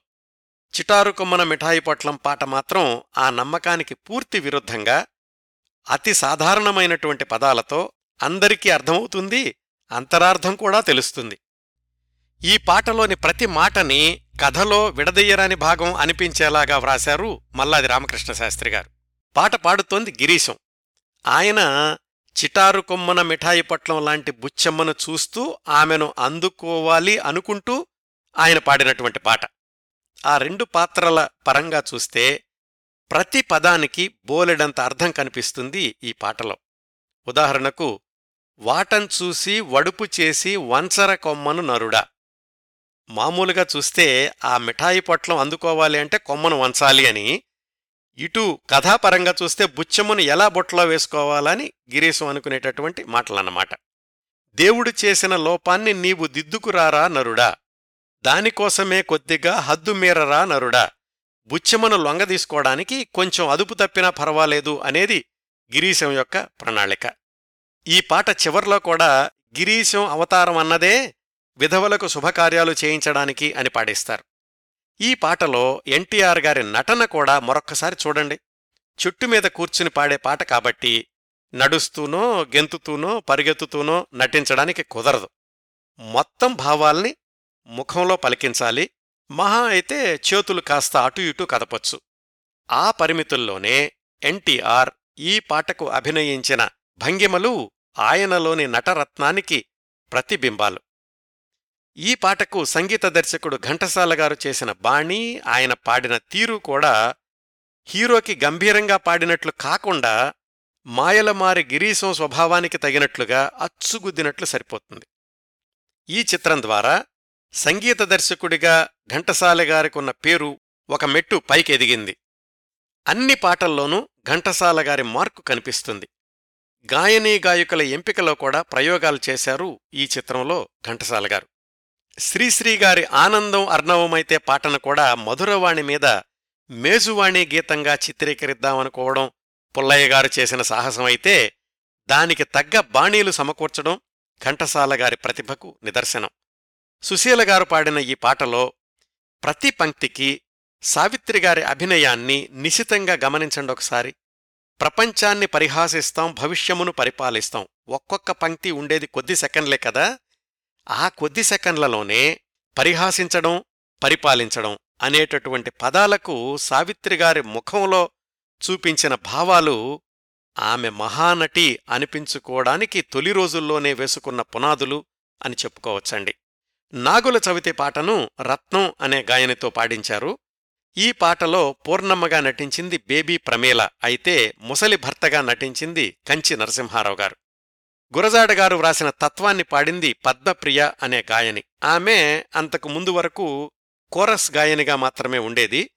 చిటారు కొమ్మన మిఠాయి పట్లం పాట మాత్రం ఆ నమ్మకానికి పూర్తి విరుద్ధంగా అతి సాధారణమైనటువంటి పదాలతో అందరికీ అర్థమవుతుంది అంతరార్థం కూడా తెలుస్తుంది. ఈ పాటలోని ప్రతి మాటని కథలో విడదీయరాని భాగం అనిపించేలాగా వ్రాశారు మల్లాది రామకృష్ణ శాస్త్రి గారు. పాట పాడుతోంది గిరీశం. ఆయన చిటారు కొమ్మన మిఠాయి పట్లం లాంటి బుచ్చమ్మను చూస్తూ ఆమెను అందుకోవాలి అనుకుంటూ ఆయన పాడినటువంటి పాట. ఆ రెండు పాత్రల పరంగా చూస్తే ప్రతి పదానికి బోలెడంత అర్థం కనిపిస్తుంది ఈ పాటలో. ఉదాహరణకు వాటం చూసి వడుపు చేసి వంచర కొమ్మను నరుడా. మామూలుగా చూస్తే ఆ మిఠాయి పొట్లం అందుకోవాలి అంటే కొమ్మను వంచాలి అని. ఇటు కథాపరంగా చూస్తే బుచ్చమును ఎలా బొట్లో వేసుకోవాలని గిరీశం అనుకునేటటువంటి మాటలన్నమాట. దేవుడు చేసిన లోపాన్ని నీవు దిద్దుకురారా నరుడా. దానికోసమే కొద్దిగా హద్దు మీరరా నరుడా. బుచ్చమ్మను లొంగదీసుకోవడానికి కొంచెం అదుపు తప్పినా పర్వాలేదు అనేది గిరీశం యొక్క ప్రణాళిక. ఈ పాట చివర్లో కూడా గిరీశం అవతారం అన్నదే విధవలకు శుభకార్యాలు చేయించడానికి అని పాడేస్తారు. ఈ పాటలో ఎన్టీఆర్ గారి నటన కూడా మరొక్కసారి చూడండి. చుట్టు మీద కూర్చుని పాడే పాట కాబట్టి నడుస్తూనో గెంతుతూనో పరిగెత్తుతూనో నటించడానికి కుదరదు. మొత్తం భావాల్ని ముఖంలో పలికించాలి. మహా అయితే చేతులు కాస్త అటు ఇటు కదపొచ్చు. ఆ పరిమితుల్లోనే ఎన్టీఆర్ ఈ పాటకు అభినయించిన భంగిమలు ఆయనలోని నటరత్నానికి ప్రతిబింబాలు. ఈ పాటకు సంగీత దర్శకుడు ఘంటసాల గారు చేసిన బాణీ ఆయన పాడిన తీరు కూడా హీరోకి గంభీరంగా పాడినట్లు కాకుండా మాయలమారి గిరీశం స్వభావానికి తగినట్లుగా అచ్చుగుద్దినట్లు సరిపోతుంది. ఈ చిత్రం ద్వారా సంగీత దర్శకుడిగా ఘంటసాల గారికున్న పేరు ఒక మెట్టు పైకెదిగింది. అన్ని పాటల్లోనూ ఘంటసాల గారి మార్కు కనిపిస్తుంది. గాయనీ గాయకుల ఎంపికలో కూడా ప్రయోగాలు చేశారు ఈ చిత్రంలో ఘంటసాల గారు. శ్రీశ్రీ గారి ఆనందం అర్ణవమైతే పాటను కూడా మధురవాణి మీద మేజువాణి గీతంగా చిత్రీకరిద్దామనుకోవడం పుల్లయ్య గారు చేసిన సాహసమైతే దానికి తగ్గ బాణీలు సమకూర్చడం ఘంటసాల గారి ప్రతిభకు నిదర్శనం. సుశీల గారు పాడిన ఈ పాటలో ప్రతి పంక్తికి సావిత్రిగారి అభినయాన్ని నిశితంగా గమనించండి ఒకసారి. ప్రపంచాన్ని పరిహాసిస్తాం భవిష్యమును పరిపాలిస్తాం. ఒక్కొక్క పంక్తి ఉండేది కొద్ది సెకండ్లే కదా? ఆ కొద్ది సెకండ్లలోనే పరిహాసించడం పరిపాలించడం అనేటటువంటి పదాలకు సావిత్రిగారి ముఖంలో చూపించిన భావాలు ఆమె మహానటి అనిపించుకోవడానికి తొలి రోజుల్లోనే వేసుకున్న పునాదులు అని చెప్పుకోవచ్చండి. నాగుల చవితి పాటను రత్నం అనే గాయనితో పాడించారు. ఈ పాటలో పూర్ణమ్మగా నటించింది బేబీ ప్రమేల అయితే ముసలి భర్తగా నటించింది కంచి నరసింహారావు గారు. గురజాడగారు వ్రాసిన తత్వాన్ని పాడింది పద్మప్రియ అనే గాయని. ఆమె అంతకు ముందు వరకు కోరస్ గాయనిగా మాత్రమే ఉండేది.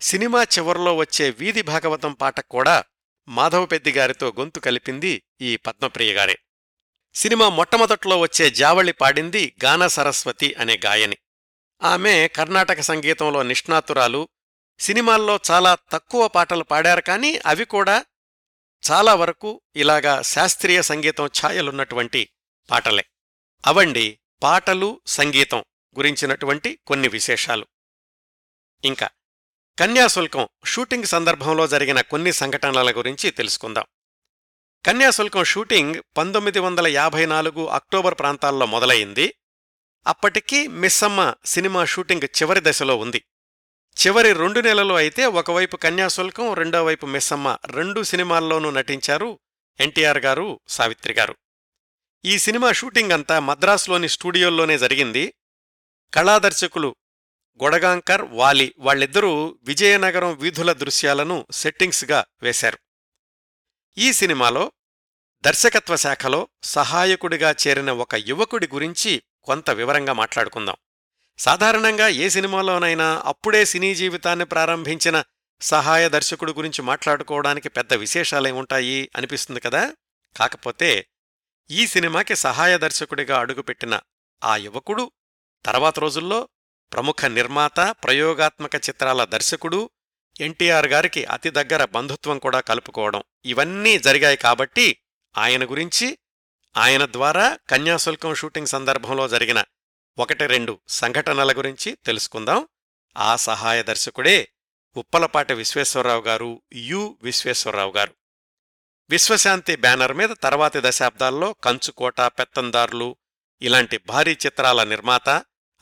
సినిమా చివరిలో వచ్చే వీధి భాగవతం పాట కూడా మాధవపెద్ది గారితో గొంతు కలిపింది ఈ పద్మప్రియ గారే. సినిమా మొట్టమొదట్లో వచ్చే జావళి పాడింది గాన సరస్వతి అనే గాయని. ఆమె కర్ణాటక సంగీతంలో నిష్ణాతురాలు సినిమాల్లో చాలా తక్కువ పాటలు పాడారు కానీ అవి కూడా చాలా వరకు ఇలాగా శాస్త్రీయ సంగీతం ఛాయలున్నటువంటి పాటలే. అవండి పాటలు సంగీతం గురించినటువంటి కొన్ని విశేషాలు. ఇంకా కన్యాశుల్కం షూటింగ్ సందర్భంలో జరిగిన కొన్ని సంఘటనల గురించి తెలుసుకుందాం. కన్యాశుల్కం షూటింగ్ పంతొమ్మిది వందల యాభై నాలుగు అక్టోబర్ ప్రాంతాల్లో మొదలైంది. అప్పటికి మిస్సమ్మ సినిమా షూటింగ్ చివరి దశలో ఉంది. చివరి రెండు నెలలు అయితే ఒకవైపు కన్యాశుల్కం రెండో వైపు మిస్సమ్మ. రెండు సినిమాల్లోనూ నటించారు ఎన్టీఆర్ గారు సావిత్రి గారు. ఈ సినిమా షూటింగ్ అంతా మద్రాసులోని స్టూడియోల్లోనే జరిగింది. కళాదర్శకులు గొడగాంకర్ వాలి వాళ్ళిద్దరూ విజయనగరం వీధుల దృశ్యాలను సెట్టింగ్స్గా వేశారు. ఈ సినిమాలో దర్శకత్వ శాఖలో సహాయకుడిగా చేరిన ఒక యువకుడి గురించి కొంత వివరంగా మాట్లాడుకుందాం. సాధారణంగా ఏ సినిమాలోనైనా అప్పుడే సినీ జీవితాన్ని ప్రారంభించిన సహాయ దర్శకుడు గురించి మాట్లాడుకోవడానికి పెద్ద విశేషాలేముంటాయి అనిపిస్తుంది కదా? కాకపోతే ఈ సినిమాకి సహాయ దర్శకుడిగా అడుగుపెట్టిన ఆ యువకుడు తర్వాత రోజుల్లో ప్రముఖ నిర్మాత ప్రయోగాత్మక చిత్రాల దర్శకుడు ఎన్టీఆర్ గారికి అతి దగ్గర బంధుత్వం కూడా కలుపుకోవడం ఇవన్నీ జరిగాయి కాబట్టి ఆయన గురించి ఆయన ద్వారా కన్యాశుల్కం షూటింగ్ సందర్భంలో జరిగిన ఒకటి రెండు సంఘటనల గురించి తెలుసుకుందాం. ఆ సహాయ దర్శకుడే ఉప్పలపాటి విశ్వేశ్వరరావు గారు యు. విశ్వేశ్వరరావు గారు. విశ్వశాంతి బ్యానర్ మీద తర్వాతి దశాబ్దాల్లో కంచుకోట పెత్తందార్లు ఇలాంటి భారీ చిత్రాల నిర్మాత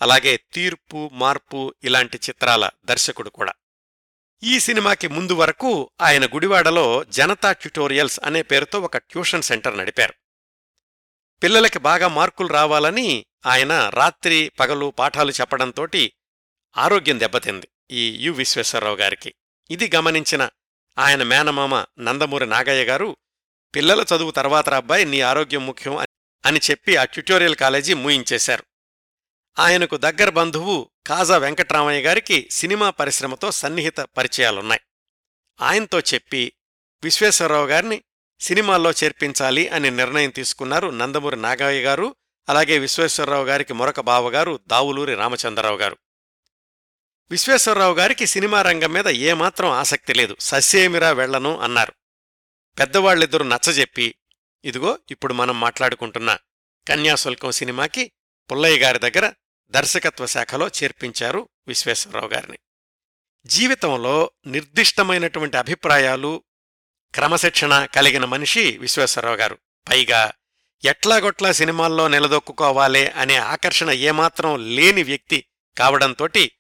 అలాగే తీర్పు మార్పు ఇలాంటి చిత్రాల దర్శకుడు కూడా. ఈ సినిమాకి ముందు వరకు ఆయన గుడివాడలో జనతా ట్యుటోరియల్స్ అనే పేరుతో ఒక ట్యూషన్ సెంటర్ నడిపారు. పిల్లలకి బాగా మార్కులు రావాలని ఆయన రాత్రి పగలు పాఠాలు చెప్పడంతోటి ఆరోగ్యం దెబ్బతింది ఈ యు విశ్వేశ్వరరావు గారికి. ఇది గమనించిన ఆయన మేనమామ నందమూరి నాగయ్య గారు పిల్లల చదువు తర్వాత అబ్బాయి నీ ఆరోగ్యం ముఖ్యం అని చెప్పి ఆ ట్యుటోరియల్ కాలేజీ మూయించేశారు. ఆయనకు దగ్గర బంధువు కాజా వెంకట్రామయ్య గారికి సినిమా పరిశ్రమతో సన్నిహిత పరిచయాలున్నాయి. ఆయనతో చెప్పి విశ్వేశ్వరరావు గారిని సినిమాల్లో చేర్పించాలి అని నిర్ణయం తీసుకున్నారు నందమూరి నాగయ్య గారు అలాగే విశ్వేశ్వరరావు గారికి మరొక బావగారు దావులూరి రామచంద్రరావు గారు. విశ్వేశ్వరరావు గారికి సినిమా రంగం మీద ఏమాత్రం ఆసక్తి లేదు. సస్యేమిరా వెళ్ళను అన్నారు. పెద్దవాళ్ళిద్దరూ నచ్చజెప్పి ఇదిగో ఇప్పుడు మనం మాట్లాడుకుంటున్న కన్యాశుల్కం సినిమాకి పుల్లయ్య గారి దగ్గర దర్శకత్వ శాఖలో చేర్పించారు విశ్వేశ్వరరావు గారిని. జీవితంలో నిర్దిష్టమైనటువంటి అభిప్రాయాలు క్రమశిక్షణ కలిగిన మనిషి విశ్వేశ్వరరావు గారు. పైగా ఎట్లాగొట్లా సినిమాల్లో నిలదొక్కుకోవాలే అనే ఆకర్షణ ఏమాత్రం లేని వ్యక్తి కావడంతోటి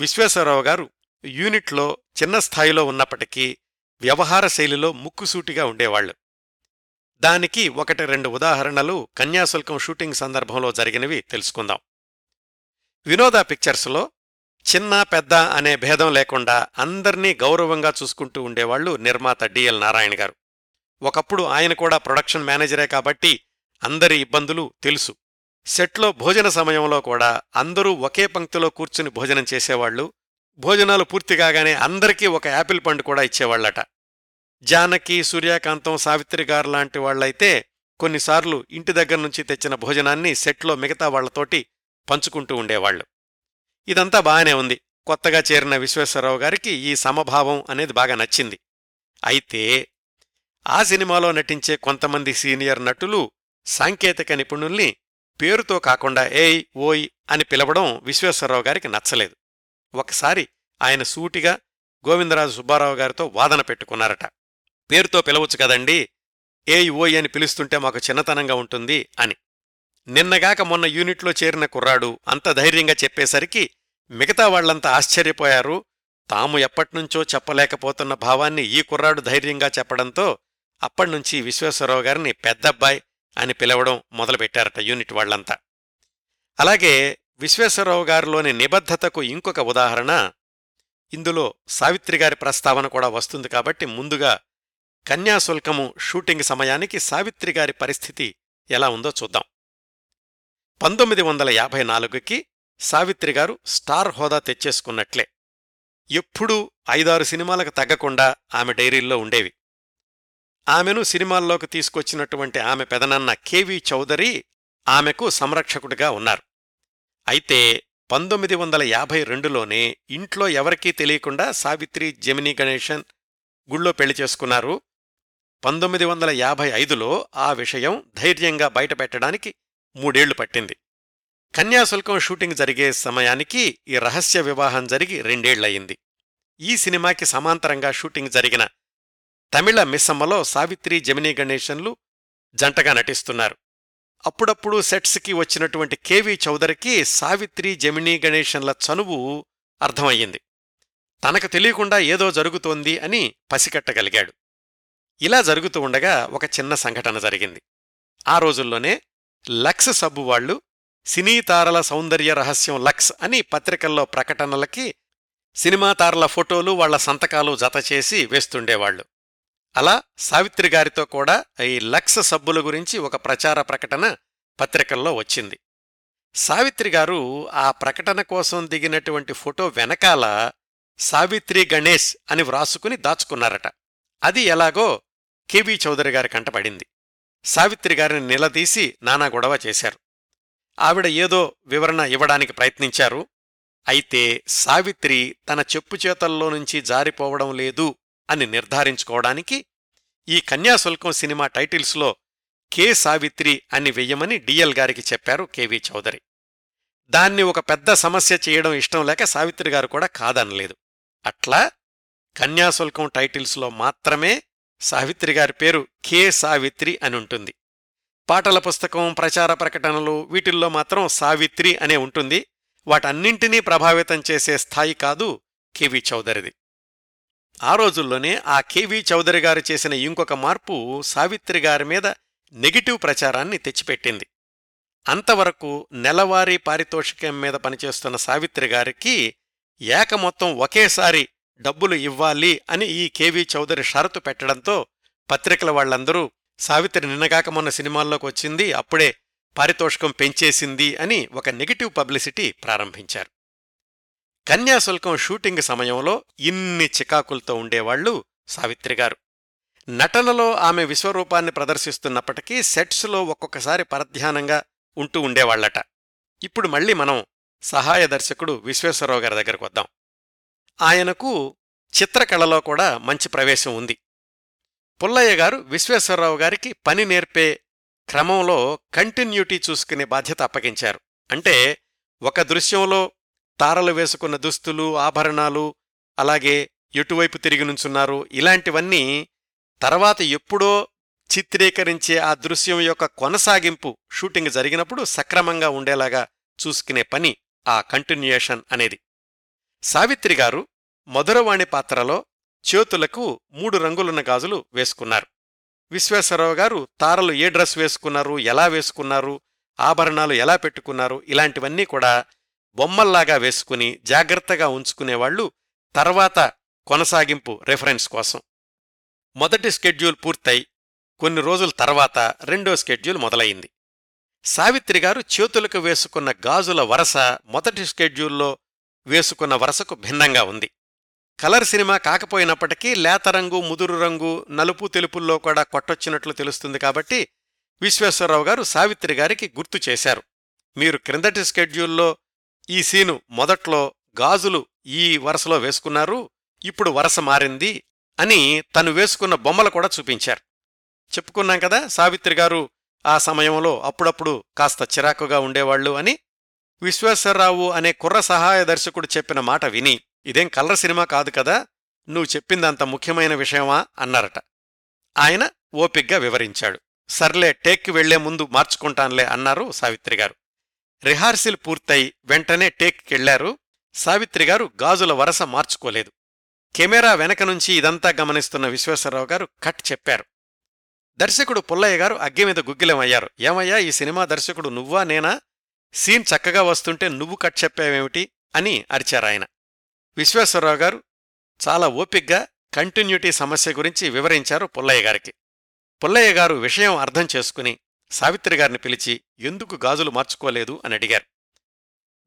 విశ్వేశ్వరరావు గారు యూనిట్లో చిన్న స్థాయిలో ఉన్నప్పటికీ వ్యవహార శైలిలో ముక్కుసూటిగా ఉండేవాళ్ళు దానికి ఒకటి రెండు ఉదాహరణలు కన్యాశుల్కం షూటింగ్ సందర్భంలో జరిగినవి తెలుసుకుందాం. వినోద పిక్చర్స్లో చిన్న పెద్ద అనే భేదం లేకుండా అందర్నీ గౌరవంగా చూసుకుంటూ ఉండేవాళ్ళు నిర్మాత డిఎల్ నారాయణ గారు. ఒకప్పుడు ఆయన కూడా ప్రొడక్షన్ మేనేజరే కాబట్టి అందరి ఇబ్బందులు తెలుసు. సెట్లో భోజన సమయంలో కూడా అందరూ ఒకే పంక్తిలో కూర్చుని భోజనం చేసేవాళ్ళు భోజనాలు పూర్తి కాగానే అందరికీ ఒక యాపిల్ పండు కూడా ఇచ్చేవాళ్ళట జానకి సూర్యకాంతం సావిత్రిగారు లాంటి వాళ్ళైతే కొన్నిసార్లు ఇంటి దగ్గర నుంచి తెచ్చిన భోజనాన్ని సెట్లో మిగతా వాళ్ళతోటి పంచుకుంటూ ఉండేవాళ్ళు ఇదంతా బాగానే ఉంది. కొత్తగా చేరిన విశ్వేశ్వరరావు గారికి ఈ సమభావం అనేది బాగా నచ్చింది. అయితే ఆ సినిమాలో నటించే కొంతమంది సీనియర్ నటులు సాంకేతిక నిపుణుల్ని పేరుతో కాకుండా ఏయ్ ఓయ్ అని పిలవడం విశ్వేశ్వరరావు గారికి నచ్చలేదు. ఒకసారి ఆయన సూటిగా గోవిందరాజు సుబ్బారావు గారితో వాదన పెట్టుకున్నారట. పేరుతో పిలవచ్చు కదండి ఏయ్ ఓయ్ అని పిలుస్తుంటే మాకు చిన్నతనంగా ఉంటుంది అని. నిన్నగాక మొన్న యూనిట్లో చేరిన కుర్రాడు అంత ధైర్యంగా చెప్పేసరికి మిగతా వాళ్ళంతా ఆశ్చర్యపోయారు. తాము ఎప్పట్నుంచో చెప్పలేకపోతున్న భావాన్ని ఈ కుర్రాడు ధైర్యంగా చెప్పడంతో అప్పటినుంచి విశ్వేశ్వరరావు గారిని పెద్దబ్బాయ్ అని పిలవడం మొదలుపెట్టారట యూనిట్ వాళ్ళంతా అలాగే విశ్వేశ్వరరావు గారిలోని నిబద్ధతకు ఇంకొక ఉదాహరణ ఇందులో సావిత్రిగారి ప్రస్తావన కూడా వస్తుంది కాబట్టి ముందుగా కన్యాశుల్కము షూటింగ్ సమయానికి సావిత్రిగారి పరిస్థితి ఎలా ఉందో చూద్దాం. పంతొమ్మిది వందల యాభై నాలుగుకి సావిత్రిగారు స్టార్ హోదా తెచ్చేసుకున్నట్లే. ఎప్పుడూ ఐదారు సినిమాలకు తగ్గకుండా ఆమె డైరీల్లో ఉండేవి. ఆమెను సినిమాల్లోకి తీసుకొచ్చినటువంటి ఆమె పెదనన్న కెవి చౌదరి ఆమెకు సంరక్షకుడిగా ఉన్నారు. అయితే పంతొమ్మిది వందల యాభై రెండులోనే ఇంట్లో ఎవరికీ తెలియకుండా సావిత్రి జమినీ గణేశన్ గుళ్ళో పెళ్ళి చేసుకున్నారు. పంతొమ్మిది వందల యాభై ఐదులో ఆ విషయం ధైర్యంగా బయటపెట్టడానికి మూడేళ్ళు పట్టింది. కన్యాశుల్కం షూటింగ్ జరిగే సమయానికి ఈ రహస్య వివాహం జరిగి రెండేళ్ళయింది ఈ సినిమాకి సమాంతరంగా షూటింగ్ జరిగిన తమిళ మిస్సమ్మలో సావిత్రి జమినీ గణేశన్లు జంటగా నటిస్తున్నారు. అప్పుడప్పుడు సెట్స్కి వచ్చినటువంటి కేవీ చౌదరికి సావిత్రి జమినీ గణేశన్ల చనువు అర్థమయ్యింది. తనకు తెలియకుండా ఏదో జరుగుతోంది అని పసికట్టగలిగాడు. ఇలా జరుగుతూ ఉండగా ఒక చిన్న సంఘటన జరిగింది. ఆ రోజుల్లోనే లక్స్ సబ్బు వాళ్ళు సినీతారల సౌందర్య రహస్యం లక్స్ అని పత్రికల్లో ప్రకటనలకి సినిమా తారల ఫోటోలు వాళ్ళ సంతకాలు జతచేసి వేస్తుండేవాళ్ళు అలా సావిత్రి గారితో కూడా ఈ లక్స్ సబ్బుల గురించి ఒక ప్రచార ప్రకటన పత్రికల్లో వచ్చింది. సావిత్రి గారు ఆ ప్రకటన కోసం దిగినటువంటి ఫోటో వెనకాల సావిత్రి గణేష్ అని వ్రాసుకుని దాచుకున్నారట. అది ఎలాగో కెవి చౌదరి గారి కంటపడింది. సావిత్రి గారిని నిలదీసి నానా గొడవ చేశారు. ఆవిడ ఏదో వివరణ ఇవ్వడానికి ప్రయత్నించారు. అయితే సావిత్రి తన చెప్పు చేతల్లో నుంచి జారిపోవడం లేదు అని నిర్ధారించుకోవడానికి ఈ కన్యాశుల్కం సినిమా టైటిల్స్లో కె సావిత్రి అని వెయ్యమని డిఎల్ గారికి చెప్పారు కెవి చౌదరి. దాన్ని ఒక పెద్ద సమస్య చేయడం ఇష్టం లేక సావిత్రి గారు కూడా కాదనలేదు. అట్లా కన్యాశుల్కం టైటిల్స్లో మాత్రమే సావిత్రి గారి పేరు కె సావిత్రి అని ఉంటుంది. పాటల పుస్తకం ప్రచార ప్రకటనలు వీటిల్లో మాత్రం సావిత్రి అనే ఉంటుంది. వాటన్నింటినీ ప్రభావితం చేసే స్థాయి కాదు కెవి చౌదరిది. ఆ రోజుల్లోనే ఆ కెవి చౌదరి గారు చేసిన ఇంకొక మార్పు సావిత్రి గారి మీద నెగిటివ్ ప్రచారాన్ని తెచ్చిపెట్టింది. అంతవరకు నెలవారీ పారితోషికం మీద పనిచేస్తున్న సావిత్రి గారికి ఏక మొత్తం ఒకేసారి డబ్బులు ఇవ్వాలి అని ఈ కెవి చౌదరి షరతు పెట్టడంతో పత్రికల వాళ్ళందరూ సావిత్రి నిన్నగాక మొన్న సినిమాల్లోకి వచ్చింది అప్పుడే పారితోషికం పెంచేసింది అని ఒక నెగిటివ్ పబ్లిసిటీ ప్రారంభించారు. కన్యాశుల్కం షూటింగ్ సమయంలో ఇన్ని చికాకులతో ఉండేవాళ్ళు సావిత్రిగారు నటనలో ఆమె విశ్వరూపాన్ని ప్రదర్శిస్తున్నప్పటికీ సెట్స్లో ఒక్కొక్కసారి పరధ్యానంగా ఉంటూ ఉండేవాళ్ళట ఇప్పుడు మళ్ళీ మనం సహాయ దర్శకుడు విశ్వేశ్వరరావు గారి దగ్గరకు వద్దాం. ఆయనకు చిత్రకళలో కూడా మంచి ప్రవేశం ఉంది. పుల్లయ్య గారు విశ్వేశ్వరరావు గారికి పని నేర్పే క్రమంలో కంటిన్యూటీ చూసుకునే బాధ్యత అప్పగించారు. అంటే ఒక దృశ్యంలో తారలు వేసుకున్న దుస్తులు ఆభరణాలు అలాగే ఎటువైపు తిరిగి నుంచున్నారు? ఇలాంటివన్నీ తర్వాత ఎప్పుడో చిత్రీకరించే ఆ దృశ్యం యొక్క కొనసాగింపు షూటింగ్ జరిగినప్పుడు సక్రమంగా ఉండేలాగా చూసుకునే పని ఆ కంటిన్యూయేషన్ అనేది. సావిత్రి గారు మధురవాణి పాత్రలో చేతులకు మూడు రంగులున్న గాజులు వేసుకున్నారు. విశ్వేశ్వరరావు గారు తారలు ఏ డ్రెస్ వేసుకున్నారు ఎలా వేసుకున్నారు ఆభరణాలు ఎలా పెట్టుకున్నారు ఇలాంటివన్నీ కూడా బొమ్మల్లాగా వేసుకుని జాగ్రత్తగా ఉంచుకునేవాళ్ళు తర్వాత కొనసాగింపు రెఫరెన్స్ కోసం. మొదటి స్కెడ్యూల్ పూర్తయి కొన్ని రోజుల తర్వాత రెండో స్కెడ్యూల్ మొదలయింది సావిత్రిగారు చేతులకు వేసుకున్న గాజుల వరస మొదటి స్కెడ్యూల్లో వేసుకున్న వరసకు భిన్నంగా ఉంది. కలర్ సినిమా కాకపోయినప్పటికీ లేత రంగు ముదురు రంగు నలుపు తెలుపుల్లో కూడా కొట్టొచ్చినట్లు తెలుస్తుంది కాబట్టి విశ్వేశ్వరరావు గారు సావిత్రి గారికి గుర్తు చేశారు. మీరు క్రిందటి స్కెడ్యూల్లో ఈ సీను మొదట్లో గాజులు ఈ వరసలో వేసుకున్నారు ఇప్పుడు వరస మారింది అని తను వేసుకున్న బొమ్మలు కూడా చూపించారు. చెప్పుకున్నాం కదా సావిత్రి గారు ఆ సమయంలో అప్పుడప్పుడు కాస్త చిరాకుగా ఉండేవాళ్ళు అని విశ్వేశ్వరరావు అనే కుర్ర సహాయ దర్శకుడు చెప్పిన మాట విని ఇదేం కలర్ సినిమా కాదు కదా నువ్వు చెప్పిందంత ముఖ్యమైన విషయమా? అన్నారట. ఆయన ఓపిగ్గా వివరించాడు. సర్లే టేక్కి వెళ్ళే ముందు మార్చుకుంటాన్లే అన్నారు సావిత్రిగారు రిహార్సిల్ పూర్తయి వెంటనే టేక్కెళ్ళారు. సావిత్రిగారు గాజుల వరస మార్చుకోలేదు. కెమెరా వెనక నుంచి ఇదంతా గమనిస్తున్న విశ్వేశ్వరరావు గారు కట్ చెప్పారు. దర్శకుడు పుల్లయ్య గారు అగ్గి మీద గుగ్గిలమయ్యారు. ఏమయ్యా ఈ సినిమా దర్శకుడు నువ్వా నేనా? సీన్ చక్కగా వస్తుంటే నువ్వు కట్ చెప్పావేమిటి? అని అరిచారాయన విశ్వేశ్వరరావు గారు చాలా ఓపిగ్గా కంటిన్యూటీ సమస్య గురించి వివరించారు పుల్లయ్య గారికి. పుల్లయ్య గారు విషయం అర్థం చేసుకుని సావిత్రిగారిని పిలిచి ఎందుకు గాజులు మార్చుకోలేదు అని అడిగారు.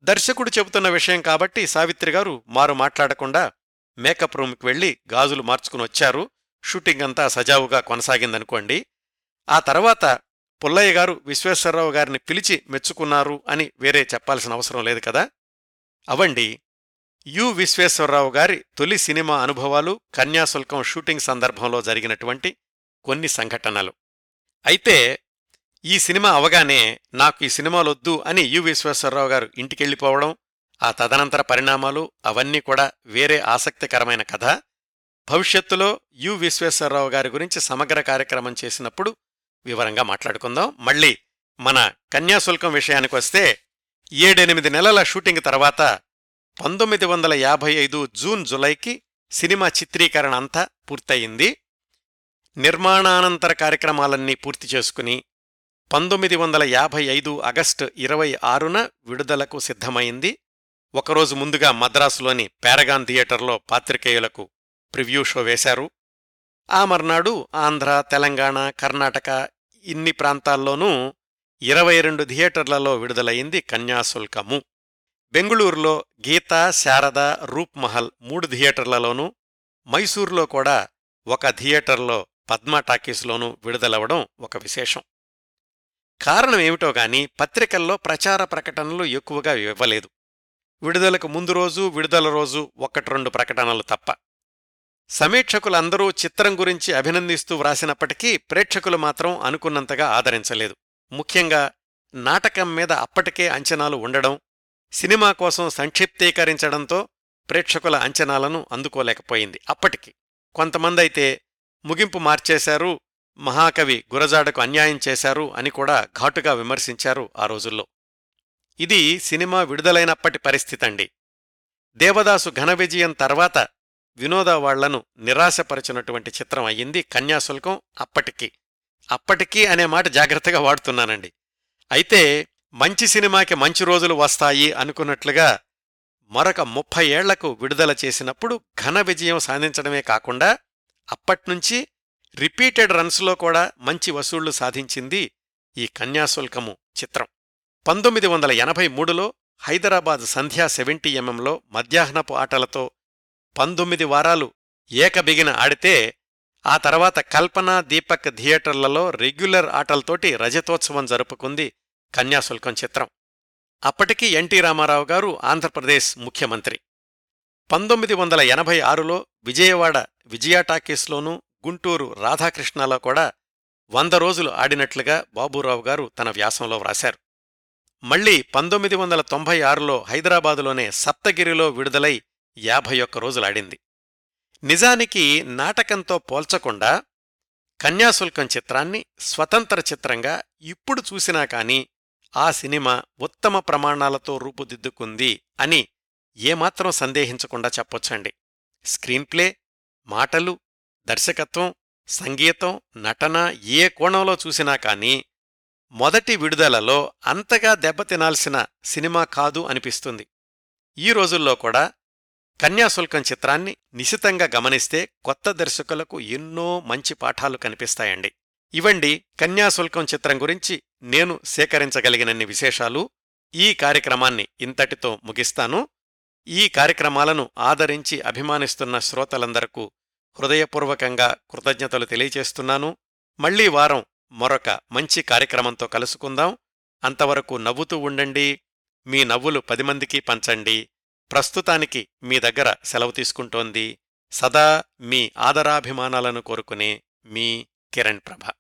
దర్శకుడు చెబుతున్న విషయం కాబట్టి సావిత్రిగారు మారు మాట్లాడకుండా మేకప్ రూమ్కి వెళ్ళి గాజులు మార్చుకుని వచ్చారు. షూటింగ్ అంతా సజావుగా కొనసాగిందనుకోండి. ఆ తర్వాత పుల్లయ్య గారు విశ్వేశ్వరరావు గారిని పిలిచి మెచ్చుకున్నారు అని వేరే చెప్పాల్సిన అవసరం లేదు కదా. అవండి యు విశ్వేశ్వరరావు గారి తొలి సినిమా అనుభవాలు కన్యాశుల్కం షూటింగ్ సందర్భంలో జరిగినటువంటి కొన్ని సంఘటనలు. అయితే ఈ సినిమా అవగానే నాకు ఈ సినిమాలొద్దు అని యు విశ్వేశ్వరరావు గారు ఇంటికెళ్ళిపోవడం ఆ తదనంతర పరిణామాలు అవన్నీ కూడా వేరే ఆసక్తికరమైన కథ. భవిష్యత్తులో యు విశ్వేశ్వరరావు గారి గురించి సమగ్ర కార్యక్రమం చేసినప్పుడు వివరంగా మాట్లాడుకుందాం. మళ్ళీ మన కన్యాశుల్కం విషయానికి వస్తే ఏడెనిమిది నెలల షూటింగ్ తర్వాత పంతొమ్మిది వందల యాభై ఐదు జూన్ జులైకి సినిమా చిత్రీకరణ అంతా పూర్తయింది. నిర్మాణానంతర కార్యక్రమాలన్నీ పూర్తి చేసుకుని పంతొమ్మిది వందల యాభై ఐదు ఆగస్టు ఇరవై ఆరున విడుదలకు సిద్ధమైంది. ఒకరోజు ముందుగా మద్రాసులోని పారగాన్ థియేటర్లో పాత్రికేయులకు ప్రివ్యూ షో వేశారు. ఆ మర్నాడు ఆంధ్ర తెలంగాణ కర్ణాటక ఇన్ని ప్రాంతాల్లోనూ ఇరవై రెండు థియేటర్లలో విడుదలయింది కన్యాశుల్కము బెంగుళూరులో గీత శారద రూప్ మహల్ మూడు థియేటర్లలోనూ మైసూర్లో కూడా ఒక థియేటర్లో పద్మా టాకీస్లోనూ విడుదలవడం ఒక విశేషం. కారణం ఏమిటో గాని పత్రికల్లో ప్రచార ప్రకటనలు ఎక్కువగా ఇవ్వలేదు. విడుదలకు ముందు రోజు విడుదల రోజు ఒకటి ప్రకటనలు తప్ప. సమీక్షకులందరూ చిత్రం గురించి అభినందిస్తూ వ్రాసినప్పటికీ ప్రేక్షకులు మాత్రం అనుకున్నంతగా ఆదరించలేదు. ముఖ్యంగా నాటకం మీద అప్పటికే అంచనాలు ఉండడం సినిమా కోసం సంక్షిప్తీకరించడంతో ప్రేక్షకుల అంచనాలను అందుకోలేకపోయింది. అప్పటికి కొంతమందైతే ముగింపు మార్చేశారు మహాకవి గురజాడకు అన్యాయం చేశారు అని కూడా ఘాటుగా విమర్శించారు ఆ రోజుల్లో. ఇది సినిమా విడుదలైనప్పటి పరిస్థితండి. దేవదాసు ఘన విజయం తర్వాత వినోదవాళ్ళను నిరాశపరచినటువంటి చిత్రం అయ్యింది కన్యాశుల్కం అప్పటికి. అప్పటికీ అనే మాట జాగ్రత్తగా వాడుతున్నానండి. అయితే మంచి సినిమాకి మంచి రోజులు వస్తాయి అనుకున్నట్లుగా మరొక ముప్పై ఏళ్ళకు విడుదల చేసినప్పుడు ఘన విజయం సాధించడమే కాకుండా అప్పట్నుంచి రిపీటెడ్ రన్స్లో కూడా మంచి వసూళ్ళు సాధించింది ఈ కన్యాశుల్కము చిత్రం. పంతొమ్మిది వందల ఎనభై మూడులో హైదరాబాద్ సంధ్యా సెవెంటీ ఎంఎంలో మధ్యాహ్నపు ఆటలతో పంతొమ్మిది వారాలు ఏకబిగిన ఆడితే ఆ తర్వాత కల్పన దీపక్ థియేటర్లలో రెగ్యులర్ ఆటలతోటి రజతోత్సవం జరుపుకుంది కన్యాశుల్కం చిత్రం. అప్పటికి ఎన్టీ రామారావు గారు ఆంధ్రప్రదేశ్ ముఖ్యమంత్రి. పంతొమ్మిది వందల ఎనభై ఆరులో విజయవాడ విజయ టాకీస్లోనూ గుంటూరు రాధాకృష్ణలో కూడా వంద రోజులు ఆడినట్లుగా బాబూరావు గారు తన వ్యాసంలో వ్రాశారు. మళ్ళీ పంతొమ్మిది వందల తొంభై ఆరులో హైదరాబాదులోనే సప్తగిరిలో విడుదలై యాభై ఒక్క రోజులాడింది నిజానికి నాటకంతో పోల్చకుండా కన్యాశుల్కం చిత్రాన్ని స్వతంత్ర చిత్రంగా ఇప్పుడు చూసినా కాని ఆ సినిమా ఉత్తమ ప్రమాణాలతో రూపుదిద్దుకుంది అని ఏమాత్రం సందేహించకుండా చెప్పొచ్చండి. స్క్రీన్ప్లే మాటలు దర్శకత్వం సంగీతం నటన ఏ కోణంలో చూసినా కాని మొదటి విడుదలలో అంతగా దెబ్బతినాల్సిన సినిమా కాదు అనిపిస్తుంది. ఈ రోజుల్లో కూడా కన్యాశుల్కం చిత్రాన్ని నిశితంగా గమనిస్తే కొత్త దర్శకులకు ఎన్నో మంచి పాఠాలు కనిపిస్తాయండి. ఇవండి కన్యాశుల్కం చిత్రం గురించి నేను సేకరించగలిగినన్ని విశేషాలు. ఈ కార్యక్రమాన్ని ఇంతటితో ముగిస్తాను. ఈ కార్యక్రమాలను ఆదరించి అభిమానిస్తున్న శ్రోతలందరకు హృదయపూర్వకంగా కృతజ్ఞతలు తెలియచేస్తున్నాను. మళ్ళీ వారం మరొక మంచి కార్యక్రమంతో కలుసుకుందాం. అంతవరకు నవ్వుతూ ఉండండి. మీ నవ్వులు పది మందికి పంచండి. ప్రస్తుతానికి మీ దగ్గర సెలవు తీసుకుంటోంది సదా మీ ఆదరాభిమానాలను కోరుకునే మీ కిరణ్ ప్రభ.